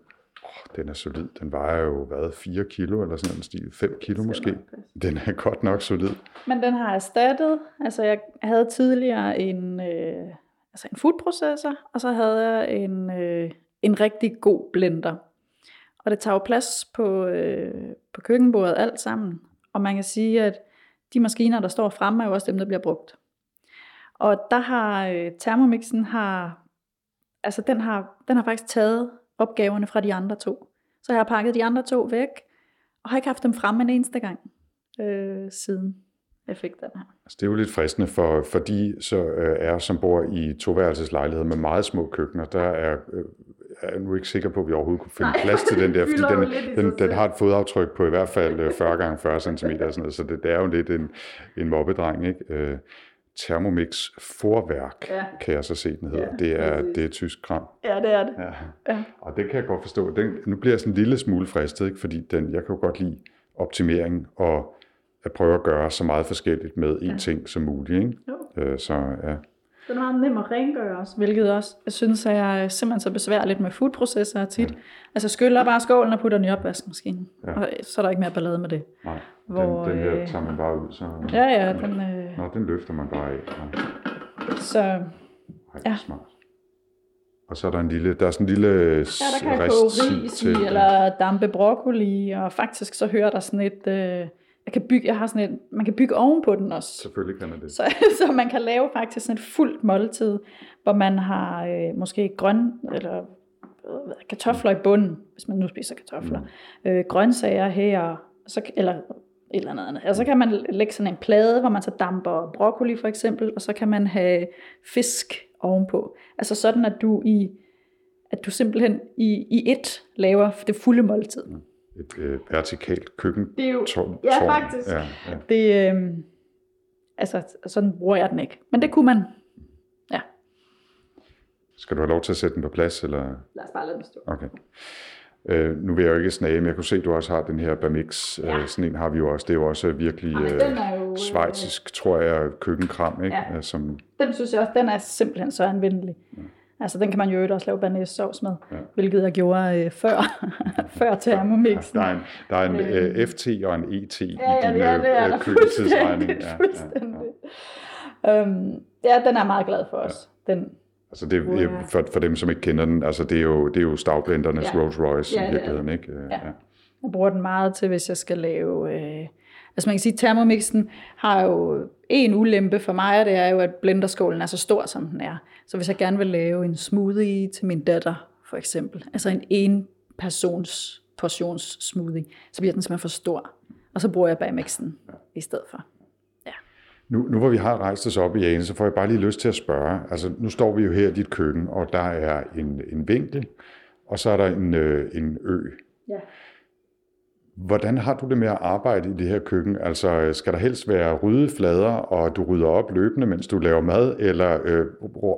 den er solid. Den vejer jo, hvad, 4 kilo eller sådan en stil, 5 kilo måske. Den er godt nok solid. Men den har erstattet, altså jeg havde tidligere en, øh, altså en foodprocessor, og så havde jeg en, øh, en rigtig god blender. Og det tager jo plads på, øh, på køkkenbordet alt sammen. Og man kan sige, at de maskiner, der står fremme, er jo også dem, der bliver brugt. Og der har øh, Thermomixen har, altså den har, den har faktisk taget opgaverne fra de andre to. Så jeg har pakket de andre to væk, og har ikke haft dem fremme en eneste gang øh, siden jeg fik den her. Altså, det er jo lidt fristende for, for de så, øh, er, som bor i toværelseslejligheder med meget små køkkener. Der er, øh, er jeg nu ikke sikker på, at vi overhovedet kunne finde Nej, plads til den der, fordi den, den, den selv. har et fodaftryk på i hvert fald øh, 40 gange 40 cm, sådan noget, så det, det er jo lidt en, en mobbedreng. Ikke? Øh, Thermomix Forværk, Ja. kan jeg så se, den hedder. Ja, det, er, det er tysk kram. Ja, det er det. Ja. Ja. Og det kan jeg godt forstå. Den, nu bliver jeg sådan en lille smule fristet, ikke? fordi den, jeg kan jo godt lide optimering og at prøve at gøre så meget forskelligt med én Ja. ting som muligt. Ikke? Jo. Øh, så ja, Den er meget nem at rengøre også, hvilket også, jeg synes, er simpelthen så besværligt med foodprocessorer tit. Ja. Altså skyller bare skålen og putter den i opvaskemaskinen, Ja. og så er der ikke mere ballade med det. nej. Hvor, den, den her øh, tager man bare ud, så... Ja, ja, den, øh, Nå, den løfter man bare af. Nej, så ej, Ja. smart. Og så er der en lille, der er sådan en lille ja, der kan jeg koge ris i, eller dampe broccoli, og faktisk så hører der sådan et, øh, jeg kan bygge, jeg har sådan et, man kan bygge ovenpå den også. Selvfølgelig kan man det. Så, så man kan lave faktisk sådan et fuldt måltid, hvor man har øh, måske grøn eller øh, kartofler i bunden, hvis man nu spiser kartofler, mm. øh, grøntsager her, så, eller et eller andet andet. Og så kan man lægge sådan en plade, hvor man så damper broccoli for eksempel, og så kan man have fisk ovenpå. Altså sådan, at du i at du simpelthen i, i et laver det fulde måltid. Et øh, vertikalt køkken. Det er jo, Tårn, ja tårn. faktisk. Ja, ja. Det, øh, altså sådan bruger jeg den ikke. Men det kunne man. Ja, Skal du have lov til at sætte den på plads? Eller? lad os bare lade den stå. Okay. Øh, nu vil jeg jo ikke snage, men jeg kunne se, at du også har den her Bamix. Ja. Øh, sådan en har vi jo også. Det er jo også virkelig Jamen, øh, jo, øh, svejsisk, tror jeg, køkkenkram, ikke? Ja. Øh, Som, Den synes jeg også, den er simpelthen så anvendelig. Altså, den kan man jo øvrigt også lave banæs sovs med, Ja. ja. hvilket jeg gjorde øh, før, før Thermomixen. der er en, der er en Øh. øh, FT og en ET i Ja, ja, din ja, det er øh, fuldstændig. Ja, ja, fuldstændig. Øhm, ja, den er jeg meget glad for os. Den, Altså det, jeg- for, for dem, som ikke kender den, altså det er jo, det er jo stavblendernes Ja. Rolls Royce Ja, i virkeligheden, ikke? Øh, Ja. jeg bruger den meget til, hvis jeg skal lave... Øh, altså man kan sige, Thermomixen har jo en ulempe for mig, og det er jo, at blenderskålen er så stor, som den er. Så hvis jeg gerne vil lave en smoothie til min datter, for eksempel, altså en en persons portions smoothie, så bliver den simpelthen for stor. Og så bruger jeg Bamixen i stedet for. Nu, nu hvor vi har rejst os op i Jane, så får jeg bare lige lyst til at spørge. Altså nu står vi jo her i dit køkken, og der er en, en vinkel, og så er der en, øh, en ø. Ja. Hvordan har du det med at arbejde i det her køkken? Altså skal der helst være rydde flader, og du rydder op løbende, mens du laver mad, eller øh,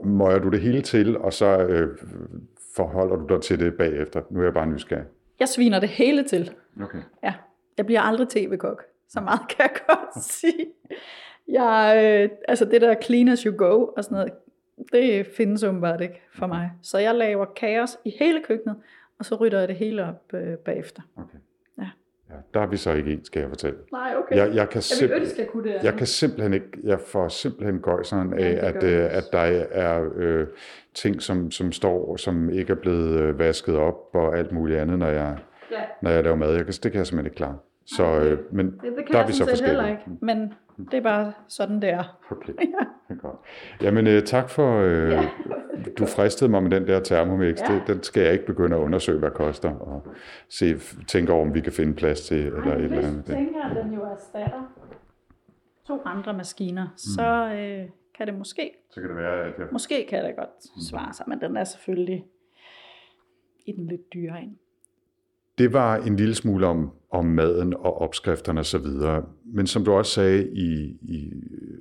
møjer du det hele til, og så øh, forholder du dig til det bagefter? Nu er jeg bare nysgerrig. Jeg sviner det hele til. Okay. Ja, jeg bliver aldrig tv-kok. Så meget kan jeg godt sige. Jeg, øh, altså det der clean as you go og sådan noget, det findes åbenbart ikke for mig. Så jeg laver kaos i hele køkkenet, og så rydder jeg det hele op øh, bagefter. okay. Der er vi så ikke en, skal jeg fortælle. Nej, okay. Jeg, jeg, kan jeg simp- ønske, jeg kunne det. jeg kan simpelthen ikke, jeg får simpelthen gøjseren af, Ja, at, jeg øh, at der er øh, ting, som, som står, som ikke er blevet øh, vasket op og alt muligt andet, når jeg, ja. når jeg laver mad. Jeg kan, det kan jeg simpelthen ikke klare. Så, øh, men Det, det kan der er vi så set heller forskellige. ikke, men det er bare sådan, det er. Okay, er godt. Jamen øh, tak for, øh, Ja. du fristede mig med den der Thermomix. Ja. Det, den skal jeg ikke begynde at undersøge, hvad koster, og se, tænke over, om vi kan finde plads til, eller et eller andet. Hvis du tænker, at den jo erstatter to andre maskiner, så øh, kan det måske, Så kan det være, at jeg måske kan det godt svare sig, men den er selvfølgelig i den lidt dyre en. Det var en lille smule om, om maden og opskrifterne osv. Men som du også sagde i, i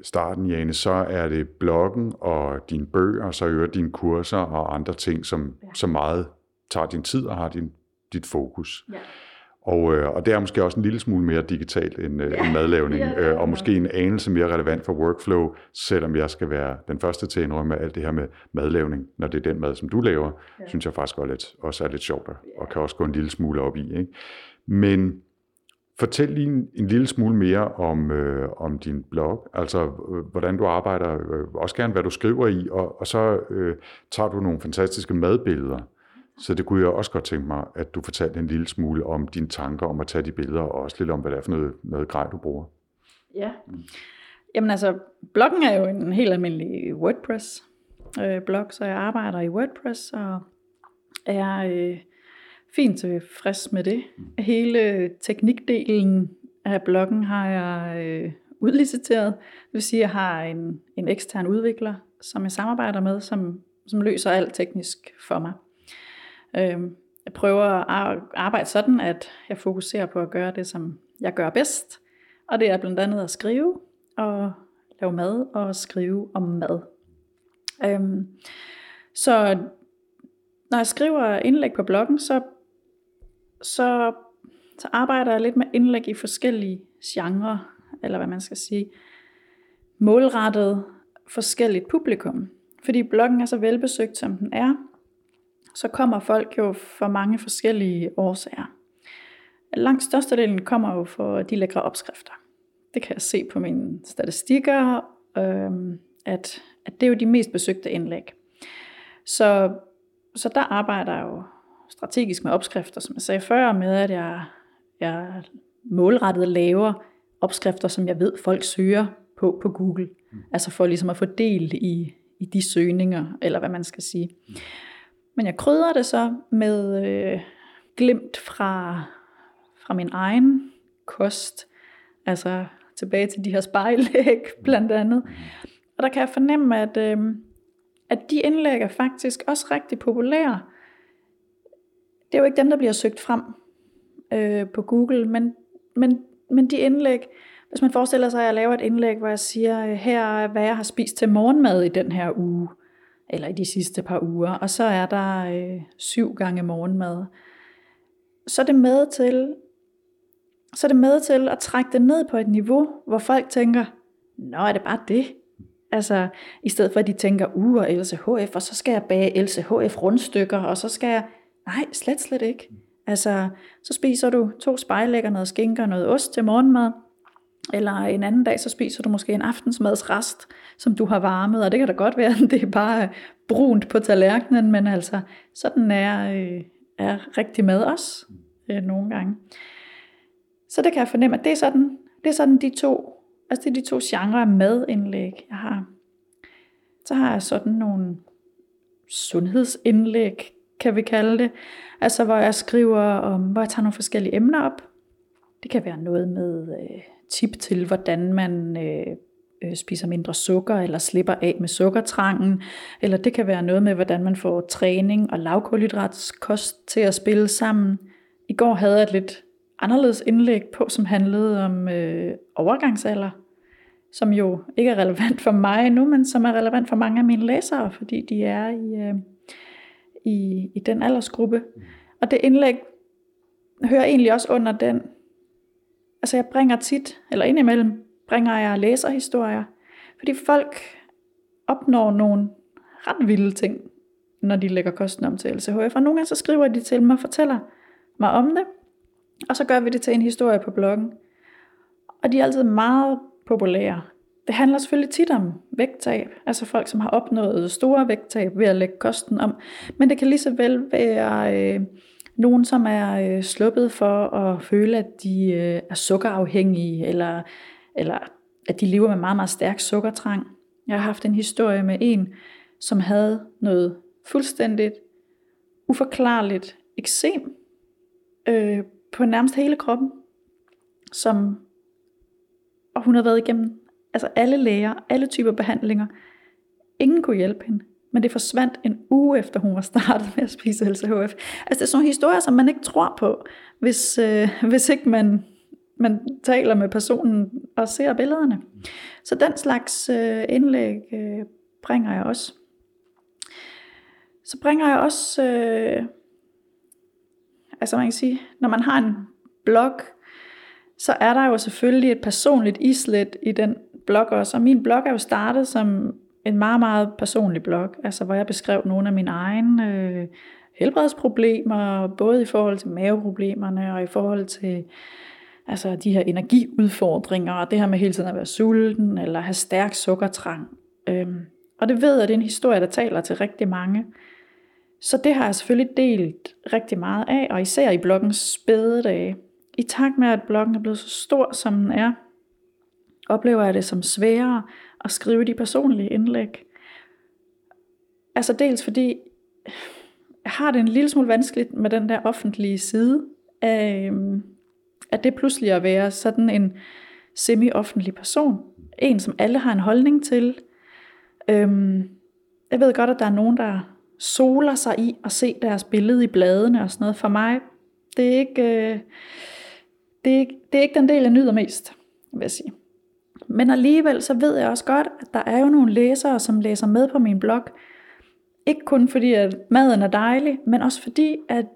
starten, Jane, så er det bloggen og dine bøger, og så øger dine kurser og andre ting, som. Ja. som meget tager din tid og har din, dit fokus. Ja. Og, øh, og det er måske også en lille smule mere digitalt end, øh, end madlavning, øh, og måske en anelse mere relevant for workflow, selvom jeg skal være den første til at indrømme alt det her med madlavning, når det er den mad, som du laver, ja. Synes jeg faktisk også, lidt, også er lidt sjovt, og, og kan også gå en lille smule op i. Ikke? Men fortæl lige en, en lille smule mere om, øh, om din blog, altså øh, hvordan du arbejder, øh, også gerne hvad du skriver i, og, og så øh, tager du nogle fantastiske madbilleder. Så det kunne jeg også godt tænke mig, at du fortalte en lille smule om dine tanker om at tage de billeder, og også lidt om, hvad det er for noget, noget grej, du bruger. Ja. Jamen altså, bloggen er jo en helt almindelig WordPress-blog, øh, så jeg arbejder i WordPress og er øh, fint tilfreds med det. Hele teknikdelen af bloggen har jeg øh, udliciteret. Det vil sige, at jeg har en, en ekstern udvikler, som jeg samarbejder med, som, som løser alt teknisk for mig. Øh, jeg prøver at arbejde sådan, at jeg fokuserer på at gøre det, som jeg gør bedst. Og det er blandt andet at skrive og lave mad og skrive om mad. Øhm, så når jeg skriver indlæg på bloggen, så, så, så arbejder jeg lidt med indlæg i forskellige genrer, eller hvad man skal sige, målrettet forskelligt publikum. Fordi bloggen er så velbesøgt, som den er, så kommer folk jo for mange forskellige årsager. Langt størstedelen kommer jo for de lækre opskrifter. Det kan jeg se på mine statistikker, øh, at, at det er jo de mest besøgte indlæg. Så, så der arbejder jeg jo strategisk med opskrifter, som jeg sagde før, med at jeg, jeg målrettet laver opskrifter, som jeg ved, folk søger på på Google. Mm. Altså for ligesom at få del i, i de søgninger, eller hvad man skal sige. Mm. Men jeg krydrer det så med øh, glimt fra, fra min egen kost, altså tilbage til de her spejlæg blandt andet. Og der kan jeg fornemme, at, øh, at de indlæg er faktisk også rigtig populære. Det er jo ikke dem, der bliver søgt frem øh, på Google, men, men, men de indlæg, hvis man forestiller sig, at jeg laver et indlæg, hvor jeg siger, øh, her er, hvad jeg har spist til morgenmad i den her uge, eller i de sidste par uger, og så er der øh, syv gange morgenmad. så er det med til, så er det med til at trække det ned på et niveau, hvor folk tænker, nå er det bare det? Altså, i stedet for at de tænker, u og LCHF, og så skal jeg bage LCHF rundstykker, og så skal jeg, nej, slet, slet ikke. Altså, så spiser du to spejlægger, noget skinke og noget ost til morgenmad, eller en anden dag, så spiser du måske en aftensmadsrest, som du har varmet, og det kan da godt være, at det er bare brunt på tallerkenen, men altså, sådan er, øh, er rigtig mad også øh, nogle gange. Så det kan jeg fornemme, at det er sådan, det er sådan de to, altså det er de to genrer af madindlæg, jeg har. Så har jeg sådan nogle sundhedsindlæg, kan vi kalde det. Altså hvor jeg skriver om, hvor jeg tager nogle forskellige emner op. Det kan være noget med øh, tip til, hvordan man øh, øh, spiser mindre sukker, eller slipper af med sukkertrangen. Eller det kan være noget med, hvordan man får træning og lavkulhydratskost til at spille sammen. I går havde jeg et lidt anderledes indlæg på, som handlede om øh, overgangsalder, som jo ikke er relevant for mig nu, men som er relevant for mange af mine læsere, fordi de er i, øh, i, i den aldersgruppe. Og det indlæg hører egentlig også under den. Altså jeg bringer tit, eller indimellem, bringer jeg læserhistorier, fordi folk opnår nogle ret vilde ting, når de lægger kosten om til LCHF. Og nogle gange så skriver de til mig og fortæller mig om det, og så gør vi det til en historie på bloggen. Og de er altid meget populære. Det handler selvfølgelig tit om vægttab, altså folk, som har opnået store vægttab ved at lægge kosten om. Men det kan lige så vel være øh, nogen, som er øh, sluppet for at føle, at de øh, er sukkerafhængige, eller, eller at de lever med meget, meget stærk sukkertrang. Jeg har haft en historie med en, som havde noget fuldstændigt uforklarligt eksem øh, på nærmest hele kroppen, som, og hun havde været igennem altså alle læger, alle typer behandlinger. Ingen kunne hjælpe hende, men det forsvandt en uge efter hun var startet med at spise LCHF. Altså det er sådan nogle historier, som man ikke tror på, hvis, øh, hvis ikke man, man taler med personen og ser billederne. Så den slags øh, indlæg øh, bringer jeg også. Så bringer jeg også, øh, altså man kan sige, når man har en blog, så er der jo selvfølgelig et personligt islet i den blog også. Og min blog er jo startet som en meget, meget personlig blog, altså hvor jeg beskrev nogle af mine egne øh, helbredsproblemer, både i forhold til maveproblemerne og i forhold til altså de her energiudfordringer, og det her med hele tiden at være sulten, eller have stærk sukkertrang. Øhm, og det ved jeg, at det er en historie, der taler til rigtig mange. Så det har jeg selvfølgelig delt rigtig meget af, og især i bloggens spæde dage. I takt med, at bloggen er blevet så stor, som den er, oplever jeg det som sværere at skrive de personlige indlæg. Altså dels fordi, jeg har det en lille smule vanskeligt med den der offentlige side, af, at det pludselig at være sådan en semi-offentlig person. En, som alle har en holdning til. Øhm, jeg ved godt, at der er nogen, der soler sig i at se deres billede i bladene og sådan noget. For mig, det er ikke, øh, det er ikke, det er ikke den del, jeg nyder mest, vil jeg sige. Men alligevel så ved jeg også godt, at der er jo nogle læsere, som læser med på min blog. Ikke kun fordi, at maden er dejlig, men også fordi, at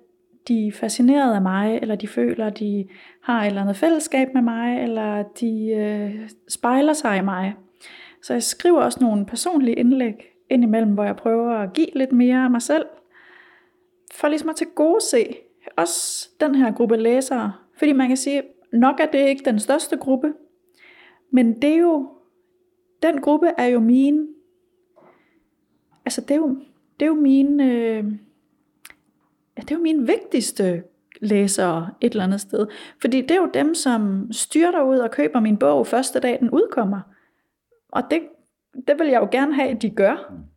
de er fascineret af mig, eller de føler, at de har et eller andet fællesskab med mig, eller de øh, spejler sig i mig. Så jeg skriver også nogle personlige indlæg indimellem, hvor jeg prøver at give lidt mere af mig selv, for ligesom at til gode se også den her gruppe læsere. Fordi man kan sige, nok er det ikke den største gruppe, men det er jo, den gruppe er jo min, altså det er jo, det er jo min, øh, det er jo min vigtigste læsere et eller andet sted. Fordi det er jo dem, som styrter ud og køber min bog første dag, den udkommer. Og det, det vil jeg jo gerne have, at de gør. Mm.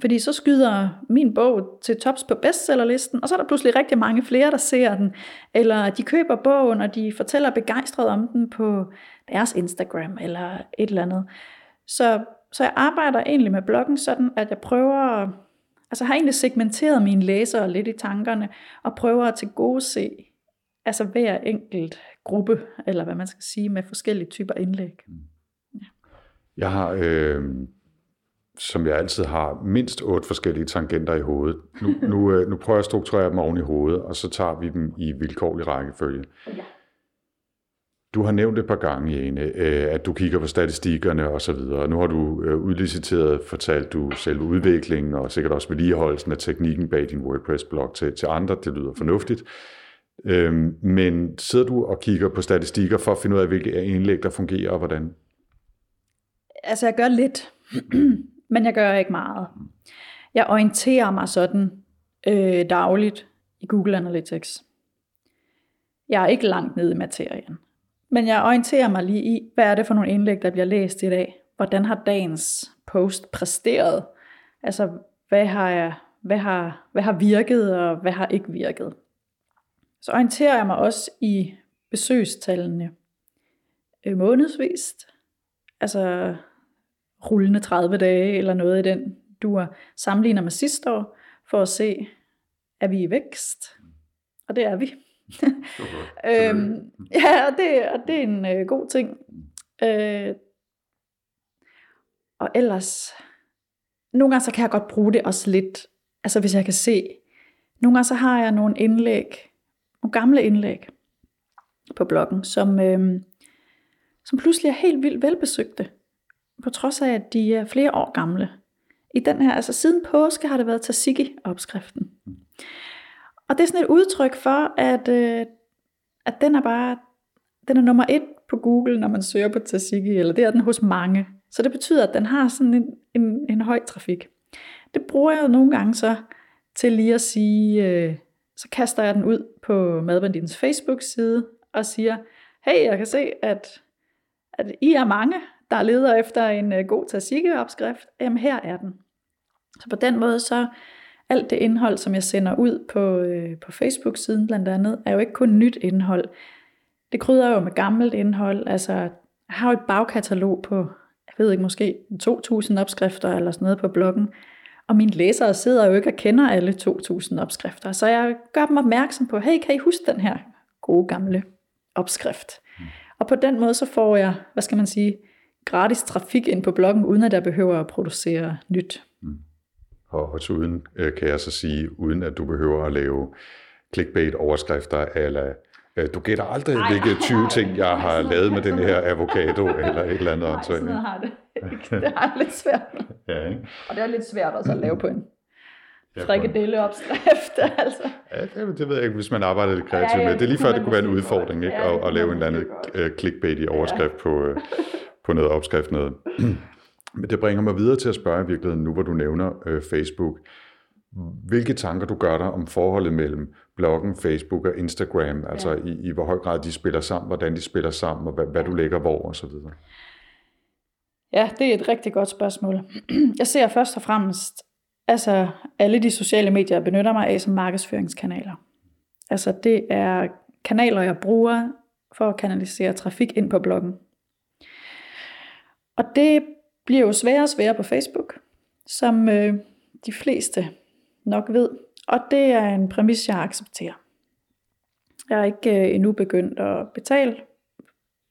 Fordi så skyder min bog til tops på bestsellerlisten, og så er der pludselig rigtig mange flere, der ser den. Eller de køber bogen, og de fortæller begejstret om den på deres Instagram eller et eller andet. Så, så jeg arbejder egentlig med bloggen sådan, at jeg prøver, altså har egentlig segmenteret mine læsere lidt i tankerne, og prøver at til gode se, altså hver enkelt gruppe, eller hvad man skal sige, med forskellige typer indlæg. Ja. Jeg har øh, som jeg altid har, mindst otte forskellige tangenter i hovedet. Nu, nu, øh, nu prøver jeg at strukturere dem oven i hovedet, og så tager vi dem i vilkårlig rækkefølge. Ja. Du har nævnt et par gange, Jane, øh, at du kigger på statistikkerne og så videre. Nu har du øh, udliciteret, fortalt du selve udviklingen og sikkert også vedligeholdelsen af teknikken bag din WordPress-blog til, til andre. Det lyder fornuftigt. Øhm, men sidder du og kigger på statistikker for at finde ud af, hvilke indlæg, der fungerer og hvordan? Altså, jeg gør lidt, men jeg gør ikke meget. Jeg orienterer mig sådan øh, dagligt i Google Analytics. Jeg er ikke langt nede i materien. Men jeg orienterer mig lige i, hvad er det for nogle indlæg, der bliver læst i dag? Hvordan har dagens post præsteret? Altså, hvad har, jeg, hvad har, hvad har virket, og hvad har ikke virket? Så orienterer jeg mig også i besøgstallene øh, månedsvist. Altså rullende 30 dage eller noget i den duer. Sammenligner med sidste år for at se, er vi i vækst? Og det er vi. øhm, ja, og det, og det er en øh, god ting. Øh, og ellers, nogle gange så kan jeg godt bruge det også lidt, altså hvis jeg kan se, nogle gange så har jeg nogle indlæg, nogle gamle indlæg på bloggen, som, øh, som pludselig er helt vildt velbesøgte, på trods af, at de er flere år gamle. I den her, altså siden påske har det været Tzatziki-opskriften. Og det er sådan et udtryk for, at, øh, at den er bare, den er nummer et på Google, når man søger på tzatziki, eller det er den hos mange. Så det betyder, at den har sådan en, en, en høj trafik. Det bruger jeg nogle gange så til lige at sige, øh, så kaster jeg den ud på Madbandins Facebook-side og siger, hey, jeg kan se, at, at I er mange, der leder efter en øh, god tzatziki-opskrift. Jamen, her er den. Så på den måde, så alt det indhold, som jeg sender ud på, øh, på Facebook-siden blandt andet, er jo ikke kun nyt indhold. Det krydder jo med gammelt indhold. Altså, jeg har jo et bagkatalog på, jeg ved ikke, måske 2.000 opskrifter eller sådan noget på bloggen. Og mine læsere sidder jo ikke og kender alle 2.000 opskrifter. Så jeg gør dem opmærksom på, hey, kan I huske den her gode gamle opskrift? Mm. Og på den måde så får jeg, hvad skal man sige, gratis trafik ind på bloggen, uden at jeg behøver at producere nyt. Mm. Og også uden, øh, kan jeg så sige, uden at du behøver at lave clickbait-overskrifter, eller øh, du gætter aldrig, Ej, hvilke 20 ting, jeg har lavet med den her avocado, eller et eller andet. Nej, sådan har det Det er lidt svært. ja, ikke? Og det er lidt svært også at lave på en frikadelleopskrift. altså. Ja, det, det ved jeg ikke, hvis man arbejder lidt kreativt ja, ja, med. Det er lige før, det kunne være en udfordring, ikke? Ja, at, at lave en eller anden clickbait i overskrift ja. på, på noget opskrift. Noget. Men det bringer mig videre til at spørge i virkeligheden, nu hvor du nævner øh, Facebook. Hvilke tanker du gør dig om forholdet mellem bloggen, Facebook og Instagram, altså ja. i, i hvor høj grad de spiller sammen, hvordan de spiller sammen, og hvad, hvad du lægger hvor osv.? Ja, det er et rigtig godt spørgsmål. Jeg ser først og fremmest altså alle de sociale medier, jeg benytter mig af som markedsføringskanaler. Altså det er kanaler, jeg bruger for at kanalisere trafik ind på bloggen. Og det bliver jo sværere og sværere på Facebook, som øh, de fleste nok ved. Og det er en præmis, jeg accepterer. Jeg er ikke øh, endnu begyndt at betale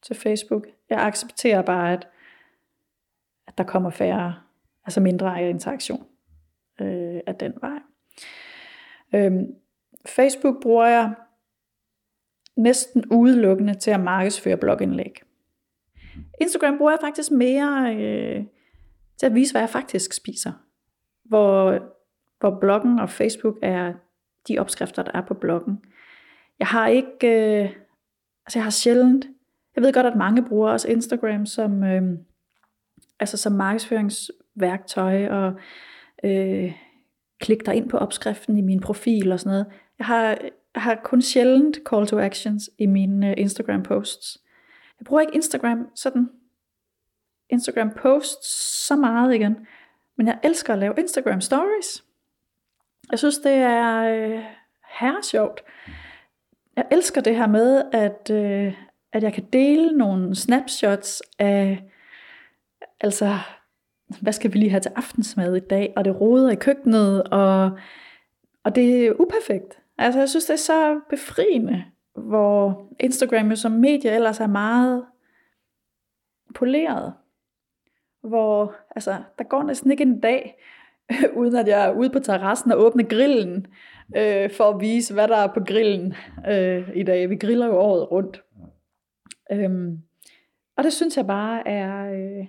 til Facebook. Jeg accepterer bare, at, at der kommer færre, altså mindre interaktion øh, af den vej. Øhm, Facebook bruger jeg næsten udelukkende til at markedsføre blogindlæg. Instagram bruger jeg faktisk mere øh, til at vise, hvad jeg faktisk spiser. Hvor, hvor bloggen og Facebook er de opskrifter, der er på bloggen. Jeg har ikke, øh, altså jeg har sjældent, jeg ved godt, at mange bruger også Instagram som, øh, altså som markedsføringsværktøj, og øh, klik dig ind på opskriften i min profil og sådan noget. Jeg har, jeg har kun sjældent call to actions i mine øh, Instagram posts. Jeg bruger ikke Instagram sådan Instagram posts så meget igen. Men jeg elsker at lave Instagram stories. Jeg synes, det er øh, her sjovt. Jeg elsker det her med, at, øh, at jeg kan dele nogle snapshots af, altså, hvad skal vi lige have til aftensmad i dag, og det roder i køkkenet, og, og det er uperfekt. Altså, jeg synes, det er så befriende, hvor Instagram jo som medie ellers er meget poleret. hvor altså, der går næsten ikke en dag, uden at jeg er ude på terrassen og åbner grillen, øh, for at vise, hvad der er på grillen øh, i dag. Vi griller jo året rundt. Øhm, og det synes jeg bare er, øh,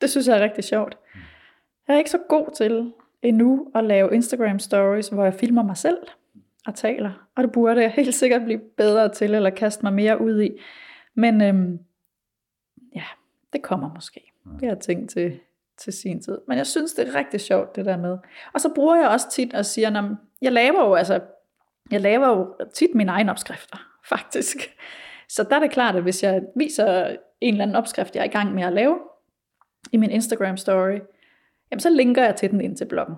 det synes jeg er rigtig sjovt. Jeg er ikke så god til endnu at lave Instagram stories, hvor jeg filmer mig selv og taler. Og det burde jeg helt sikkert blive bedre til, eller kaste mig mere ud i. Men øhm, ja, det kommer måske. Det har jeg tænkt til, til sin tid. Men jeg synes, det er rigtig sjovt, det der med. Og så bruger jeg også tit og siger, at jeg laver jo, altså, jeg laver jo tit mine egne opskrifter, faktisk. Så der er det klart, at hvis jeg viser en eller anden opskrift, jeg er i gang med at lave i min Instagram story, jamen så linker jeg til den ind til bloggen.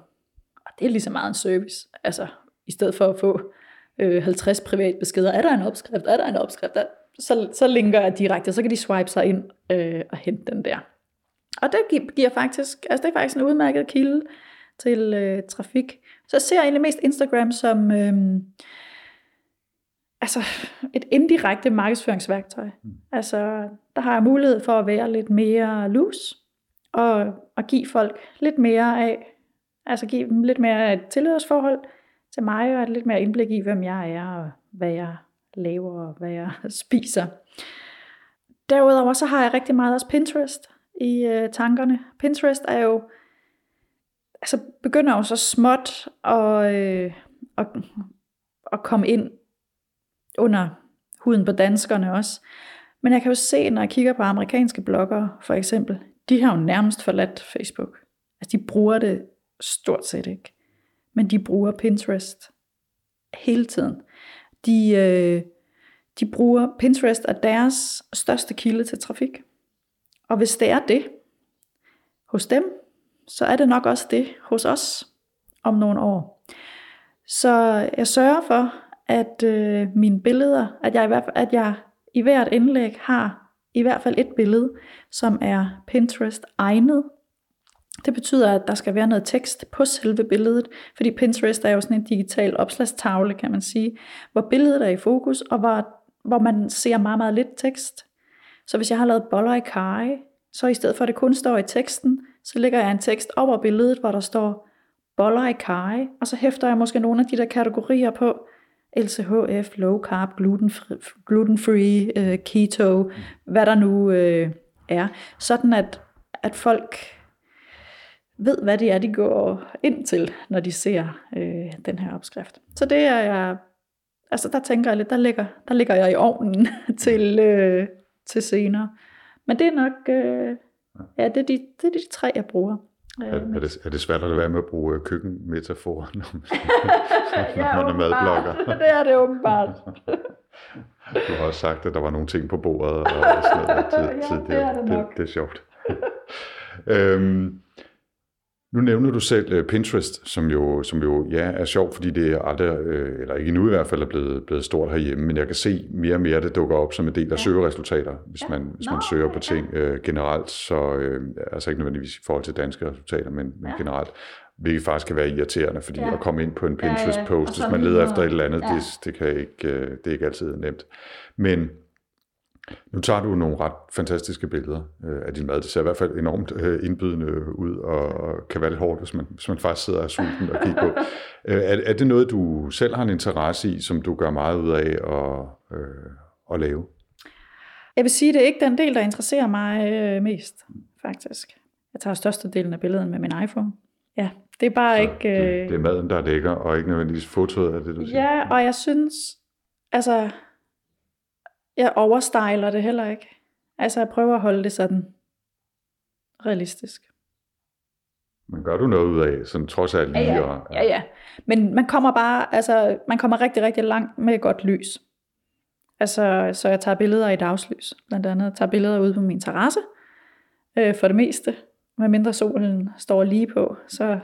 Og det er lige så meget en service. Altså, i stedet for at få øh, 50 privatbeskeder, er der en opskrift, er der en opskrift, der, så, så linker jeg direkte, så kan de swipe sig ind øh, og hente den der. Og det giver faktisk, altså det er faktisk en udmærket kilde til øh, trafik. Så jeg ser egentlig mest Instagram som øh, altså et indirekte markedsføringsværktøj. Mm. Altså, der har jeg mulighed for at være lidt mere loose, og, og give folk lidt mere af, altså give dem lidt mere af et tilhørsforhold til mig, og et lidt mere indblik i, hvem jeg er, og hvad jeg laver, og hvad jeg spiser. Derudover så har jeg rigtig meget også Pinterest i øh, tankerne. Pinterest er jo, altså begynder jo så småt at, øh, at, at komme ind under huden på danskerne også. Men jeg kan jo se, når jeg kigger på amerikanske bloggere, for eksempel, de har jo nærmest forladt Facebook. Altså de bruger det stort set ikke. Men de bruger Pinterest hele tiden. De, øh, de bruger Pinterest er deres største kilde til trafik. Og hvis det er det hos dem, så er det nok også det hos os om nogle år. Så jeg sørger for, at øh, mine billeder, at jeg, i hvert fald, at jeg i hvert indlæg har i hvert fald et billede, som er Pinterest egnet. Det betyder, at der skal være noget tekst på selve billedet, fordi Pinterest er jo sådan en digital opslagstavle, kan man sige, hvor billedet er i fokus, og hvor, hvor man ser meget, meget lidt tekst. Så hvis jeg har lavet boller i kaj, så i stedet for at det kun står i teksten, så lægger jeg en tekst over billedet, hvor der står boller i kaj, og så hæfter jeg måske nogle af de der kategorier på, LCHF, low carb, gluten, gluten free, øh, keto, mm. hvad der nu øh, er. Sådan at, at folk ved, hvad det er, de går ind til, når de ser øh, den her opskrift. Så det er jeg, altså der tænker jeg lidt, der ligger, der ligger jeg i ovnen til, øh, til senere. Men det er nok, øh, ja, det er, de, det er de tre, jeg bruger. Er, er, det, er det svært at være med at bruge øh, køkkenmetaforer, når man, når man er madblogger? det er det åbenbart. du har også sagt, at der var nogle ting på bordet og sådan noget tid, ja, det er det nok. Det, det er sjovt. øhm, nu nævner du selv uh, Pinterest, som jo, som jo ja, er sjovt, fordi det er aldrig, øh, eller ikke endnu i hvert fald, er blevet, blevet stort herhjemme, men jeg kan se mere og mere, det dukker op som en del af ja. søgeresultater, hvis ja. man, hvis man Nå, søger på ting ja. øh, generelt, så øh, altså ikke nødvendigvis i forhold til danske resultater, men, men ja. generelt, hvilket faktisk kan være irriterende, fordi ja. at komme ind på en Pinterest-post, ja, ja. hvis man leder efter et eller andet, ja. det, det, kan ikke, øh, det er ikke altid nemt. Men nu tager du nogle ret fantastiske billeder øh, af din mad. Det ser i hvert fald enormt øh, indbydende ud, og, og kan være lidt hårdt, hvis man, hvis man faktisk sidder og sulten og kigger på. Øh, er, er det noget, du selv har en interesse i, som du gør meget ud af at, øh, at lave? Jeg vil sige, det er ikke den del, der interesserer mig øh, mest, faktisk. Jeg tager størstedelen af billederne med min iPhone. Ja, det er bare Så ikke... Øh... Det, det er maden, der ligger, og ikke nødvendigvis fotoet af det, du siger. Ja, og jeg synes, altså jeg overstyler det heller ikke. Altså jeg prøver at holde det sådan realistisk. Men gør du noget ud af, sådan trods alt lige? Ja, ja. Og, ja. ja, ja. Men man kommer bare, altså man kommer rigtig, rigtig langt med godt lys. Altså, så jeg tager billeder i dagslys, blandt andet. Jeg tager billeder ude på min terrasse, øh, for det meste. Med mindre solen står lige på, så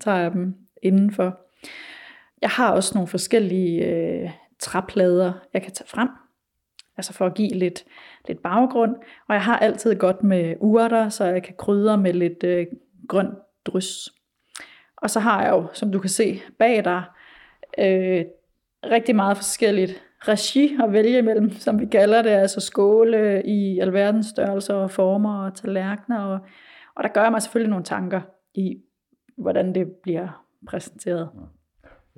tager jeg dem indenfor. Jeg har også nogle forskellige øh, træplader, jeg kan tage frem altså for at give lidt, lidt baggrund. Og jeg har altid godt med urter, så jeg kan krydre med lidt øh, grønt drys. Og så har jeg jo, som du kan se bag dig, øh, rigtig meget forskelligt regi at vælge imellem, som vi kalder det, altså skåle i alverdens størrelser og former og tallerkener. Og, Og der gør jeg mig selvfølgelig nogle tanker i, hvordan det bliver præsenteret.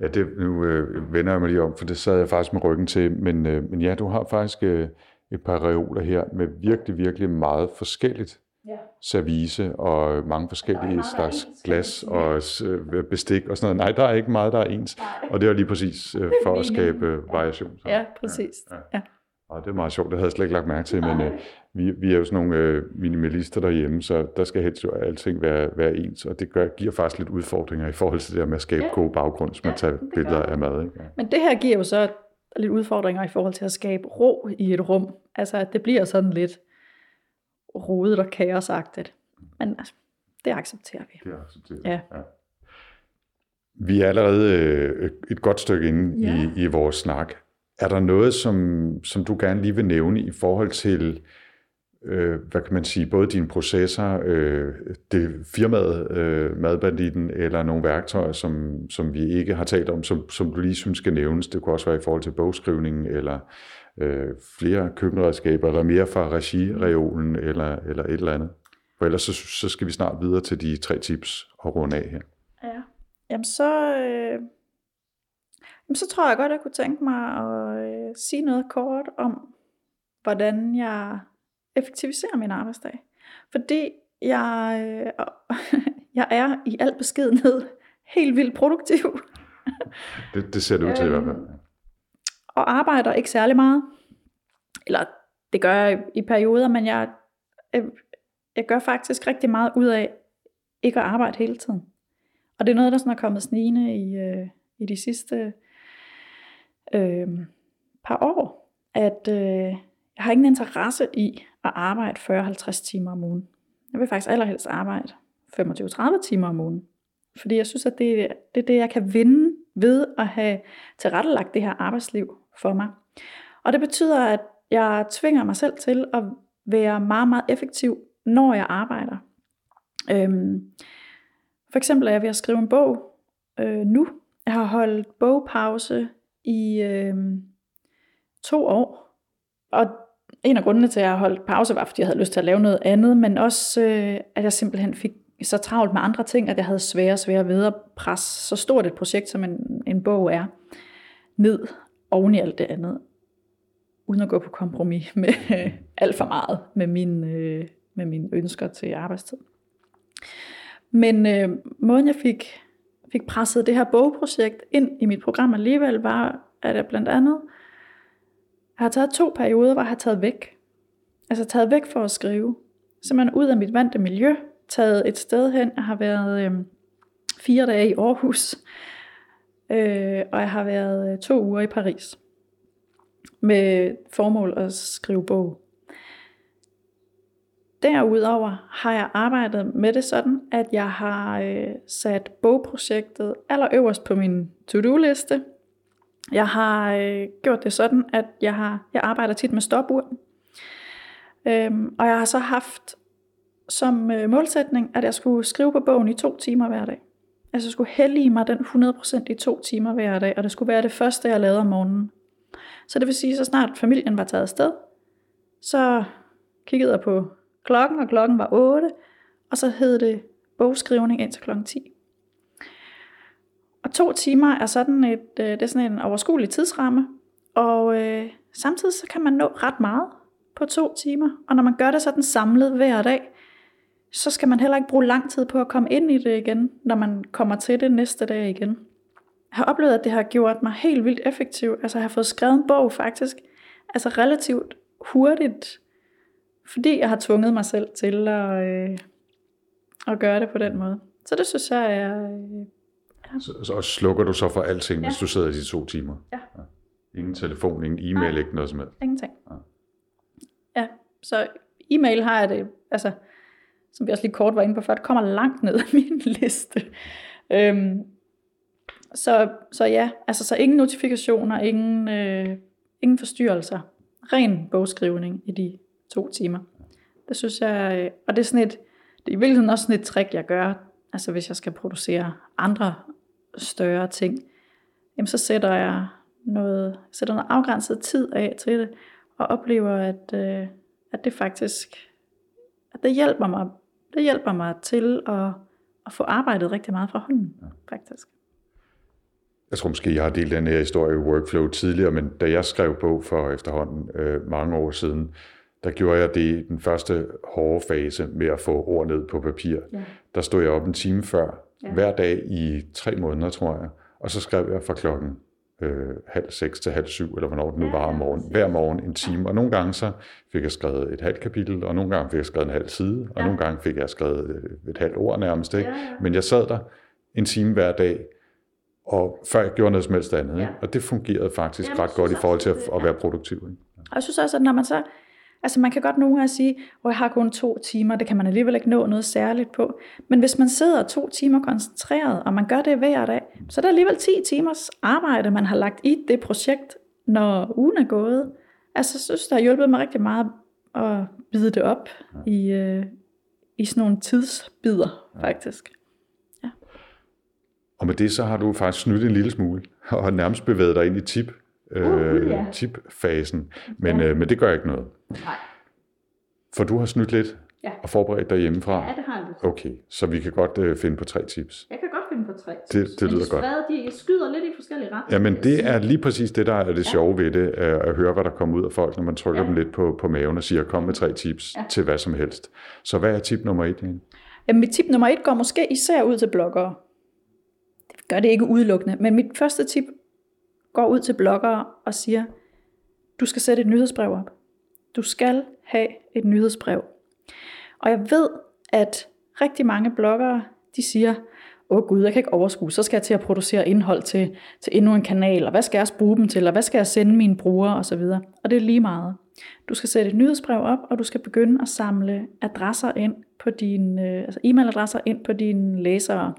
Ja, det, nu øh, vender jeg mig lige om, for det sad jeg faktisk med ryggen til, men, øh, men ja, du har faktisk øh, et par reoler her med virkelig, virkelig meget forskelligt Ja. service og mange forskellige meget, slags ens, glas og øh, bestik og sådan noget. Nej, der er ikke meget, der er ens. Og det er lige præcis øh, for at skabe øh, variation. Så. Ja, præcis. Ja. Ja. Og det er meget sjovt, det havde jeg slet ikke lagt mærke til, men øh, vi, vi er jo sådan nogle øh, minimalister derhjemme, så der skal helst jo alting være, være ens, og det gør, giver faktisk lidt udfordringer i forhold til det der med at skabe Ja. god baggrund, hvis man tager det gør billeder af mad. Ikke? Ja. Men det her giver jo så lidt udfordringer i forhold til at skabe ro i et rum. Altså, at det bliver sådan lidt rodet og kaosagtigt. Men altså, det accepterer vi. Det er accepteret. Ja. ja. Vi er allerede øh, et godt stykke inde Ja. i, i vores snak. Er der noget, som, som du gerne lige vil nævne i forhold til, øh, hvad kan man sige, både dine processer, øh, det firmaet, øh, madbanditten, eller nogle værktøjer, som, som vi ikke har talt om, som, som du lige synes skal nævnes? Det kunne også være i forhold til bogskrivningen, eller øh, flere køkkenredskaber, eller mere fra regireolen, eller, eller et eller andet. For ellers så, så skal vi snart videre til de tre tips og runde af her. Ja. Jamen så, øh, så tror jeg godt, jeg kunne tænke mig at øh, sige noget kort om, hvordan jeg effektiviserer min arbejdsdag. Fordi jeg, øh, jeg er i al beskedenhed helt vildt produktiv. Det, det ser det ud til i hvert fald. og arbejder ikke særlig meget. Eller det gør jeg i perioder, men jeg, jeg, jeg gør faktisk rigtig meget ud af ikke at arbejde hele tiden. Og det er noget, der sådan er kommet snigende i, øh, i de sidste øh, par år, at øh, jeg har ingen interesse i at arbejde 40-50 timer om ugen. Jeg vil faktisk allerhelst arbejde 25-30 timer om ugen. Fordi jeg synes, at det, det er det, jeg kan vinde ved at have tilrettelagt det her arbejdsliv for mig. Og det betyder, at jeg tvinger mig selv til at være meget, meget effektiv, når jeg arbejder. Øhm, for eksempel er jeg ved at skrive en bog øh, nu. Jeg har holdt bogpause i øh, to år. Og en af grundene til, at jeg holdt pause, var, fordi jeg havde lyst til at lave noget andet, men også, øh, at jeg simpelthen fik så travlt med andre ting, at jeg havde svære og svære ved at presse så stort et projekt, som en, en bog er, ned oven i alt det andet, uden at gå på kompromis med øh, alt for meget med min, øh, med mine ønsker til arbejdstid. Men øh, måden jeg fik, fik presset det her bogprojekt ind i mit program alligevel, var, at jeg blandt andet jeg har taget to perioder, hvor jeg har taget væk. Altså taget væk for at skrive. Simpelthen ud af mit vante miljø, taget et sted hen. Jeg har været øh, fire dage i Aarhus, øh, og jeg har været øh, to uger i Paris. Med formål at skrive bog. Derudover har jeg arbejdet med det sådan, at jeg har øh, sat bogprojektet allerøverst på min to-do-liste. Jeg har øh, gjort det sådan, at jeg, har, jeg arbejder tit med stopur. Øhm, og jeg har så haft som øh, målsætning, at jeg skulle skrive på bogen i to timer hver dag. Altså jeg skulle hellige mig den 100% i to timer hver dag, og det skulle være det første, jeg lavede om morgenen. Så det vil sige, så snart familien var taget afsted, så kiggede jeg på klokken, og klokken var 8, og så hed det bogskrivning indtil klokken 10. Og to timer er sådan, et, øh, det er sådan en overskuelig tidsramme, og øh, samtidig så kan man nå ret meget på to timer. Og når man gør det sådan samlet hver dag, så skal man heller ikke bruge lang tid på at komme ind i det igen, når man kommer til det næste dag igen. Jeg har oplevet, at det har gjort mig helt vildt effektiv. Altså jeg har fået skrevet en bog faktisk, altså relativt hurtigt, fordi jeg har tvunget mig selv til at, øh, at gøre det på den måde. Så det synes jeg er... Øh, Så, så og slukker du så for alting, Ja. hvis du sidder i de to timer? Ja. Ingen telefon, ingen e-mail, ikke noget som helst. ingenting. Ja. Ja, så e-mail har jeg det, altså, som vi også lige kort var inde på før, det kommer langt ned af min liste. Øhm, så, så ja, altså så ingen notifikationer, ingen, øh, ingen forstyrrelser. Ren bogskrivning i de to timer. Det synes jeg, øh, og det er sådan et, det er i virkeligheden også sådan et trick, jeg gør, altså hvis jeg skal producere andre større ting, jamen så sætter jeg noget, sætter noget afgrænset tid af til det, og oplever, at, øh, at det faktisk, at det hjælper mig Det hjælper mig til at, at få arbejdet rigtig meget fra hånden, faktisk. Jeg tror måske, jeg har delt den her historie i Workflow tidligere, men da jeg skrev bog for efterhånden øh, mange år siden, der gjorde jeg det i den første hårde fase med at få ord ned på papir. Ja. Der stod jeg op en time før, ja. hver dag i tre måneder, tror jeg. Og så skrev jeg fra klokken øh, halv seks til halv syv, eller hvornår det nu ja, var om morgenen, hver morgen en time. Og nogle gange så fik jeg skrevet et halvt kapitel, og nogle gange fik jeg skrevet en halv side, og ja. nogle gange fik jeg skrevet øh, et halvt ord nærmest. Ikke? Ja, ja. Men jeg sad der en time hver dag, og før jeg gjorde noget som helst andet. Ja. Ikke? Og det fungerede faktisk Jamen, ret godt i forhold til at, at være produktiv. Ikke? Og jeg synes også, at når man så Altså man kan godt nogle gange sige, at jeg har kun to timer, det kan man alligevel ikke nå noget særligt på. Men hvis man sidder to timer koncentreret, og man gør det hver dag, så er det alligevel 10 timers arbejde, man har lagt i det projekt, når ugen er gået. Altså jeg synes, det har hjulpet mig rigtig meget at bide det op i, øh, i sådan nogle tidsbider, faktisk. Ja. Og med det så har du faktisk snydt en lille smule, og har nærmest bevæget dig ind i tip øh, uh, ja. tip-fasen. Men, ja. øh, men det gør ikke noget. Nej. For du har snydt lidt ja. og forberedt dig hjemmefra? Ja, det har jeg. Okay, så vi kan godt øh, finde på tre tips. Jeg kan godt finde på tre tips. Det, det lyder godt. de skyder lidt i forskellige retninger. Jamen det er lige præcis det, der er det ja. sjove ved det, at, at høre, hvad der kommer ud af folk, når man trykker ja. dem lidt på, på maven og siger, kom med tre tips ja. til hvad som helst. Så hvad er tip nummer et, Jane? Jamen mit tip nummer et går måske især ud til bloggere. Det gør det ikke udelukkende, men mit første tip går ud til bloggere og siger, du skal sætte et nyhedsbrev op. Du skal have et nyhedsbrev. Og jeg ved, at rigtig mange bloggere, de siger, åh oh gud, jeg kan ikke overskue, så skal jeg til at producere indhold til, til endnu en kanal, og hvad skal jeg bruge dem til, og hvad skal jeg sende mine brugere osv. Og det er lige meget. Du skal sætte et nyhedsbrev op, og du skal begynde at samle adresser ind på dine, øh, altså e-mailadresser ind på dine læsere.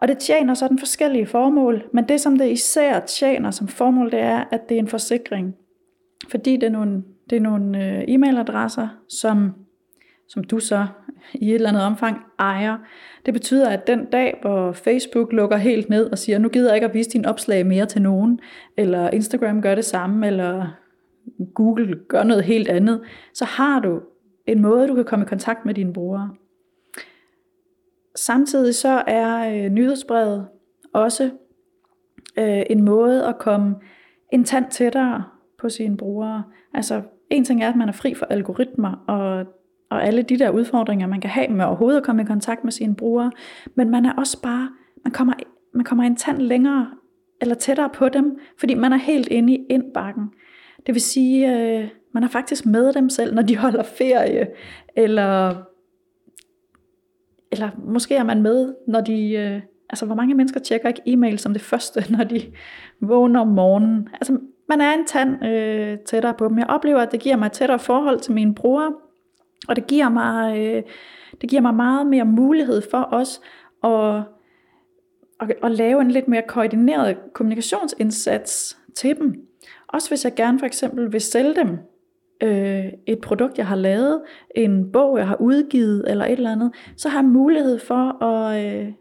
Og det tjener sådan forskellige formål, men det som det især tjener som formål, det er, at det er en forsikring. Fordi det er nogle, det er nogle øh, e-mailadresser, som, som du så i et eller andet omfang ejer. Det betyder, at den dag, hvor Facebook lukker helt ned og siger, nu gider jeg ikke at vise din opslag mere til nogen, eller Instagram gør det samme, eller Google gør noget helt andet, så har du en måde, du kan komme i kontakt med dine brugere. Samtidig så er øh, nyhedsbrevet også øh, en måde at komme en tand tættere på sine brugere. Altså en ting er, at man er fri for algoritmer og, og alle de der udfordringer, man kan have med overhovedet at komme i kontakt med sine brugere, men man er også bare, man kommer, man kommer en tand længere eller tættere på dem, fordi man er helt inde i indbakken. Det vil sige, øh, man er faktisk med dem selv, når de holder ferie, eller eller måske er man med, når de, øh, altså hvor mange mennesker tjekker ikke e-mail som det første, når de vågner om morgenen. Altså man er en tand øh, tættere på dem. Jeg oplever, at det giver mig et tættere forhold til mine brugere, og det giver mig, øh, det giver mig meget mere mulighed for os at, at, at lave en lidt mere koordineret kommunikationsindsats til dem. Også hvis jeg gerne for eksempel vil sælge dem øh, et produkt, jeg har lavet, en bog, jeg har udgivet, eller et eller andet, så har jeg mulighed for at, øh,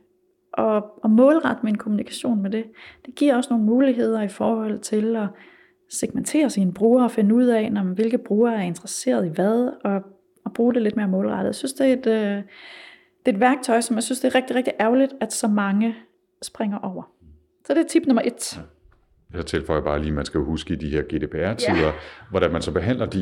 at, at målrette min kommunikation med det. Det giver også nogle muligheder i forhold til at segmentere sine brugere og finde ud af, når, hvilke brugere er interesseret i hvad, og, og bruge det lidt mere målrettet. Jeg synes, det er et, øh, det er et værktøj, som jeg synes, det er rigtig, rigtig ærgerligt, at så mange springer over. Så det er tip nummer et. Jeg tilføjer bare lige, at man skal huske i de her GDPR-tider, ja. hvordan man så behandler de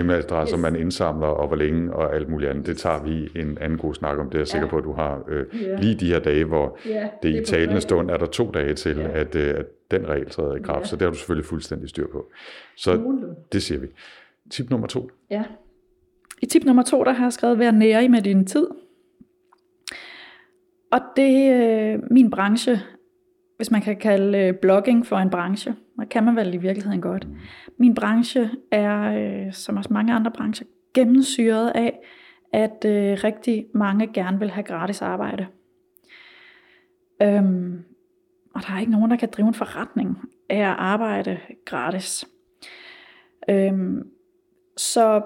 e-mailadresser, yes. man indsamler, og hvor længe, og alt muligt andet. Det tager vi en anden god snak om. Det er jeg sikker på, at du har øh, yeah. lige de her dage, hvor yeah, det, det i talende stund er der to dage til, yeah. at, øh, at den regel træder i kraft. Yeah. Så det har du selvfølgelig fuldstændig styr på. Så det siger vi. Tip nummer to. Ja. I tip nummer to, der har jeg skrevet, vær nære med din tid. Og det, øh, min branche hvis man kan kalde øh, blogging for en branche. og kan man vel i virkeligheden godt. Min branche er, øh, som også mange andre brancher, gennemsyret af, at øh, rigtig mange gerne vil have gratis arbejde. Øhm, og der er ikke nogen, der kan drive en forretning af at arbejde gratis. Øhm, så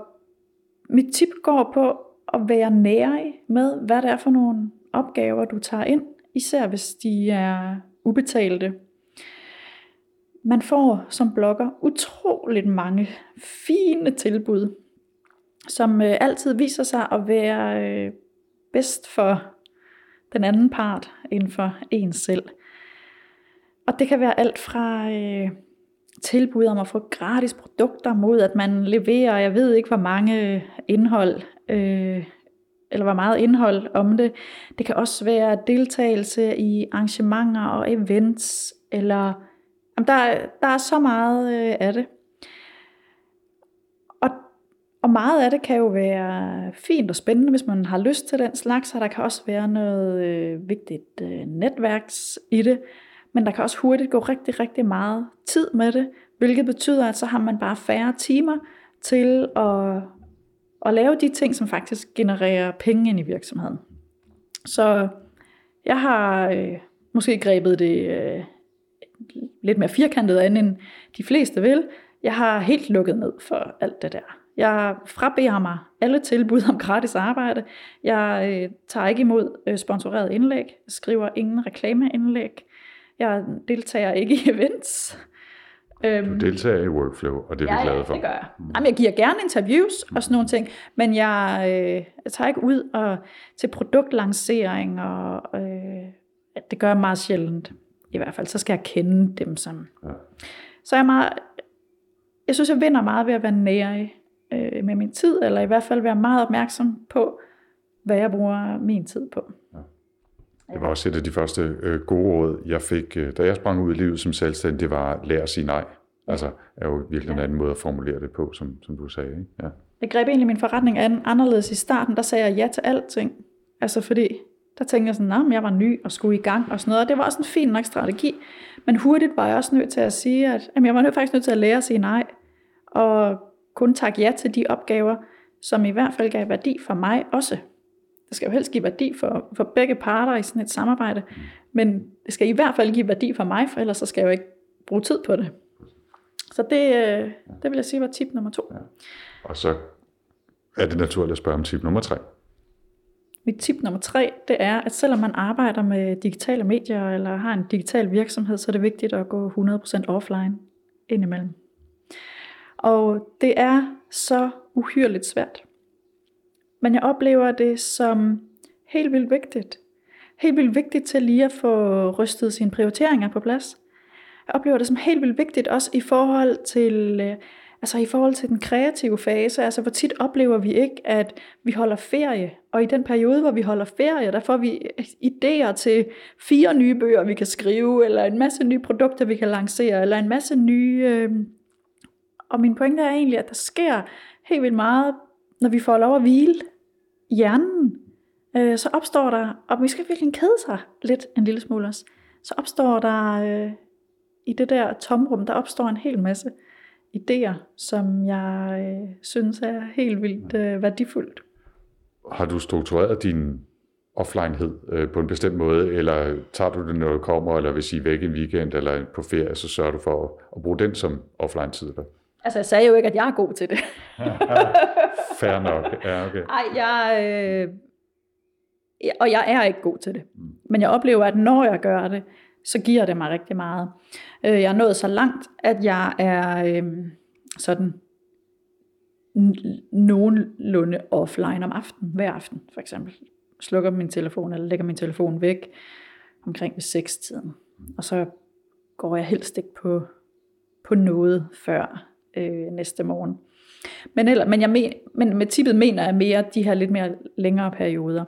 mit tip går på at være nærig med, hvad det er for nogle opgaver, du tager ind, især hvis de er ubetalte. Man får som blogger utroligt mange fine tilbud. som øh, altid viser sig at være øh, bedst for den anden part end for en selv. Og det kan være alt fra øh, tilbud om at få gratis produkter mod, at man leverer, jeg ved ikke hvor mange øh, indhold, øh, eller hvor meget indhold om det. Det kan også være deltagelse i arrangementer og events, eller jamen der, der er så meget øh, af det. Og, og meget af det kan jo være fint og spændende, hvis man har lyst til den slags, og der kan også være noget øh, vigtigt øh, netværks i det. Men der kan også hurtigt gå rigtig, rigtig meget tid med det, hvilket betyder, at så har man bare færre timer til at, og lave de ting, som faktisk genererer penge ind i virksomheden. Så jeg har øh, måske grebet det øh, lidt mere firkantet an, end de fleste vil. Jeg har helt lukket ned for alt det der. Jeg frabeder mig alle tilbud om gratis arbejde. Jeg øh, tager ikke imod øh, sponsoreret indlæg. Skriver ingen reklameindlæg. Jeg deltager ikke i events. Du deltager i workflow, og det er ja, vi glade for. Ja, det gør jeg. Jamen, jeg giver gerne interviews og sådan nogle ting, men jeg, øh, jeg tager ikke ud og, til produktlancering, og øh, det gør jeg meget sjældent. I hvert fald, så skal jeg kende dem som. Ja. Så jeg er meget, jeg synes, jeg vinder meget ved at være nære øh, med min tid, eller i hvert fald være meget opmærksom på, hvad jeg bruger min tid på. Ja. Det var også et af de første øh, gode råd, jeg fik, øh, da jeg sprang ud i livet som selvstændig, det var at lære at sige nej. Altså er jo virkelig en anden måde at formulere det på, som, som du sagde. Ikke? Ja. Jeg greb egentlig min forretning an anderledes i starten, der sagde jeg ja til alting. Altså fordi, der tænkte jeg sådan, at jeg var ny og skulle i gang og sådan noget, og det var også en fin nok strategi. Men hurtigt var jeg også nødt til at sige, at jamen, jeg var faktisk nødt til at lære at sige nej, og kun takke ja til de opgaver, som i hvert fald gav værdi for mig også. Det skal jo helst give værdi for, for begge parter i sådan et samarbejde, men det skal i hvert fald give værdi for mig, for ellers så skal jeg jo ikke bruge tid på det. Så det, øh, det vil jeg sige var tip nummer to. Ja. Og så er det naturligt at spørge om tip nummer tre. Mit tip nummer tre, det er, at selvom man arbejder med digitale medier eller har en digital virksomhed, så er det vigtigt at gå 100% offline indimellem. Og det er så uhyrligt svært. Men jeg oplever det som helt vildt vigtigt. Helt vildt vigtigt til lige at få rystet sine prioriteringer på plads. Jeg oplever det som helt vildt vigtigt også i forhold til, øh, altså i forhold til den kreative fase. Altså hvor tit oplever vi ikke, at vi holder ferie. Og i den periode, hvor vi holder ferie, der får vi idéer til fire nye bøger, vi kan skrive, eller en masse nye produkter, vi kan lancere, eller en masse nye... Øh... Og min pointe er egentlig, at der sker helt vildt meget, når vi får lov at hvile hjernen, øh, så opstår der, og vi skal virkelig kede sig lidt en lille smule også, så opstår der øh, i det der tomrum, der opstår en hel masse idéer, som jeg øh, synes er helt vildt øh, værdifuldt. Har du struktureret din offlinehed øh, på en bestemt måde, eller tager du det, når du kommer, eller hvis I er væk en weekend, eller på ferie, så sørger du for at, at bruge den som offline-tid? Der? Altså, jeg sagde jo ikke, at jeg er god til det. Fair nok. Ja, okay. Ej, jeg, øh, og jeg er ikke god til det. Mm. Men jeg oplever, at når jeg gør det, så giver det mig rigtig meget. Øh, jeg er nået så langt, at jeg er øh, sådan nogenlunde offline om aftenen, hver aften for eksempel. Slukker min telefon, eller lægger min telefon væk omkring ved 6 tiden. Og så går jeg helst ikke på, på noget før øh, næste morgen. Men, eller, men, jeg men, men med tippet mener jeg mere de her lidt mere længere perioder.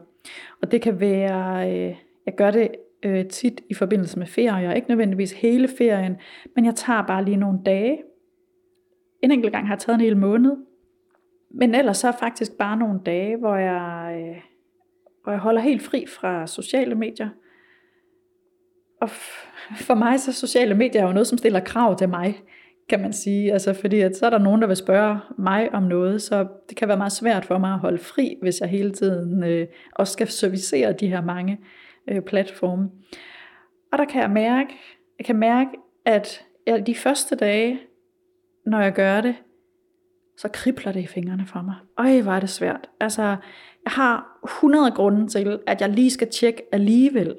Og det kan være, øh, jeg gør det øh, tit i forbindelse med ferie, ikke nødvendigvis hele ferien, men jeg tager bare lige nogle dage. En enkelt gang har jeg taget en hel måned, men ellers så er faktisk bare nogle dage, hvor jeg, øh, hvor jeg holder helt fri fra sociale medier. Og for mig så sociale medier er jo noget, som stiller krav til mig kan man sige. Altså fordi at så er der nogen, der vil spørge mig om noget, så det kan være meget svært for mig at holde fri, hvis jeg hele tiden øh, også skal servicere de her mange øh, platforme. Og der kan jeg mærke, jeg kan mærke, at jeg, de første dage, når jeg gør det, så kribler det i fingrene for mig. Øj, hvor er det svært. Altså, jeg har 100 grunde til, at jeg lige skal tjekke alligevel.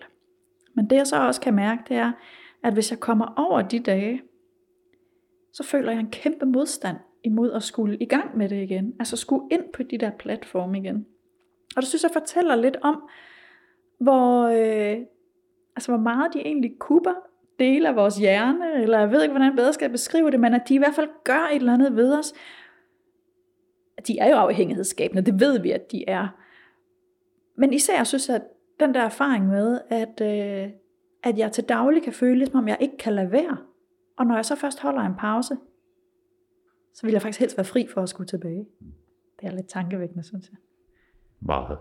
Men det jeg så også kan mærke, det er, at hvis jeg kommer over de dage, så føler jeg en kæmpe modstand imod at skulle i gang med det igen. Altså skulle ind på de der platforme igen. Og det synes jeg fortæller lidt om, hvor, øh, altså hvor meget de egentlig kuber dele af vores hjerne, eller jeg ved ikke, hvordan jeg bedre skal beskrive det, men at de i hvert fald gør et eller andet ved os. De er jo afhængighedsskabende, det ved vi, at de er. Men især synes jeg, at den der erfaring med, at, øh, at jeg til daglig kan føle, som om jeg ikke kan lade være. Og når jeg så først holder en pause, så vil jeg faktisk helst være fri for at skulle tilbage. Det er lidt tankevækkende, synes jeg. Meget.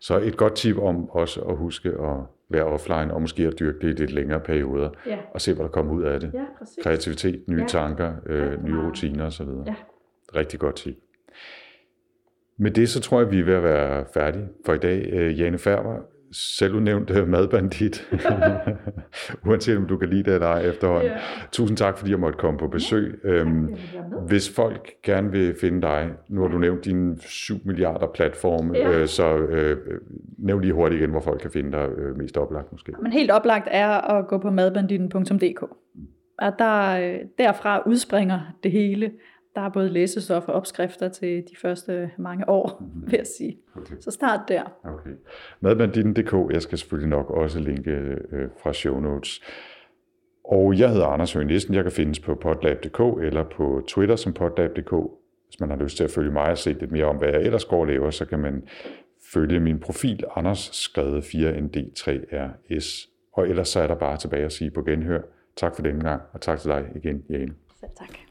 Så et godt tip om også at huske at være offline, og måske at dyrke det i lidt længere perioder, Ja. og se, hvad der kommer ud af det. Ja, præcis. Kreativitet, nye Ja. tanker, øh, Rigtig nye rutiner osv. Ja. Rigtig godt tip. Med det, så tror jeg, vi er ved at være færdige for i dag. Øh, Jane Færber, selvudnævnt madbandit, uanset om du kan lide det eller ej efterhånden. Ja. Tusind tak, fordi jeg måtte komme på besøg. Øhm, være med. hvis folk gerne vil finde dig, nu har du nævnt dine 7 milliarder platforme, Ja. øh, så øh, nævn lige hurtigt igen, hvor folk kan finde dig øh, mest oplagt måske. Men helt oplagt er at gå på madbanditten.dk. Og der, øh, derfra udspringer det hele. Der er både læsestof og opskrifter til de første mange år, vil jeg sige. Okay. Så start der. Okay. Madbanditten.dk, jeg skal selvfølgelig nok også linke øh, fra show notes. Og jeg hedder Anders Høgh Nissen. Jeg kan findes på podlab.dk eller på Twitter som podlab.dk. Hvis man har lyst til at følge mig og se lidt mere om, hvad jeg ellers går og laver, så kan man følge min profil, Anders skrevet 4ND3RS. Og ellers så er der bare tilbage at sige på genhør. Tak for denne gang, og tak til dig igen, Jane. Selv tak.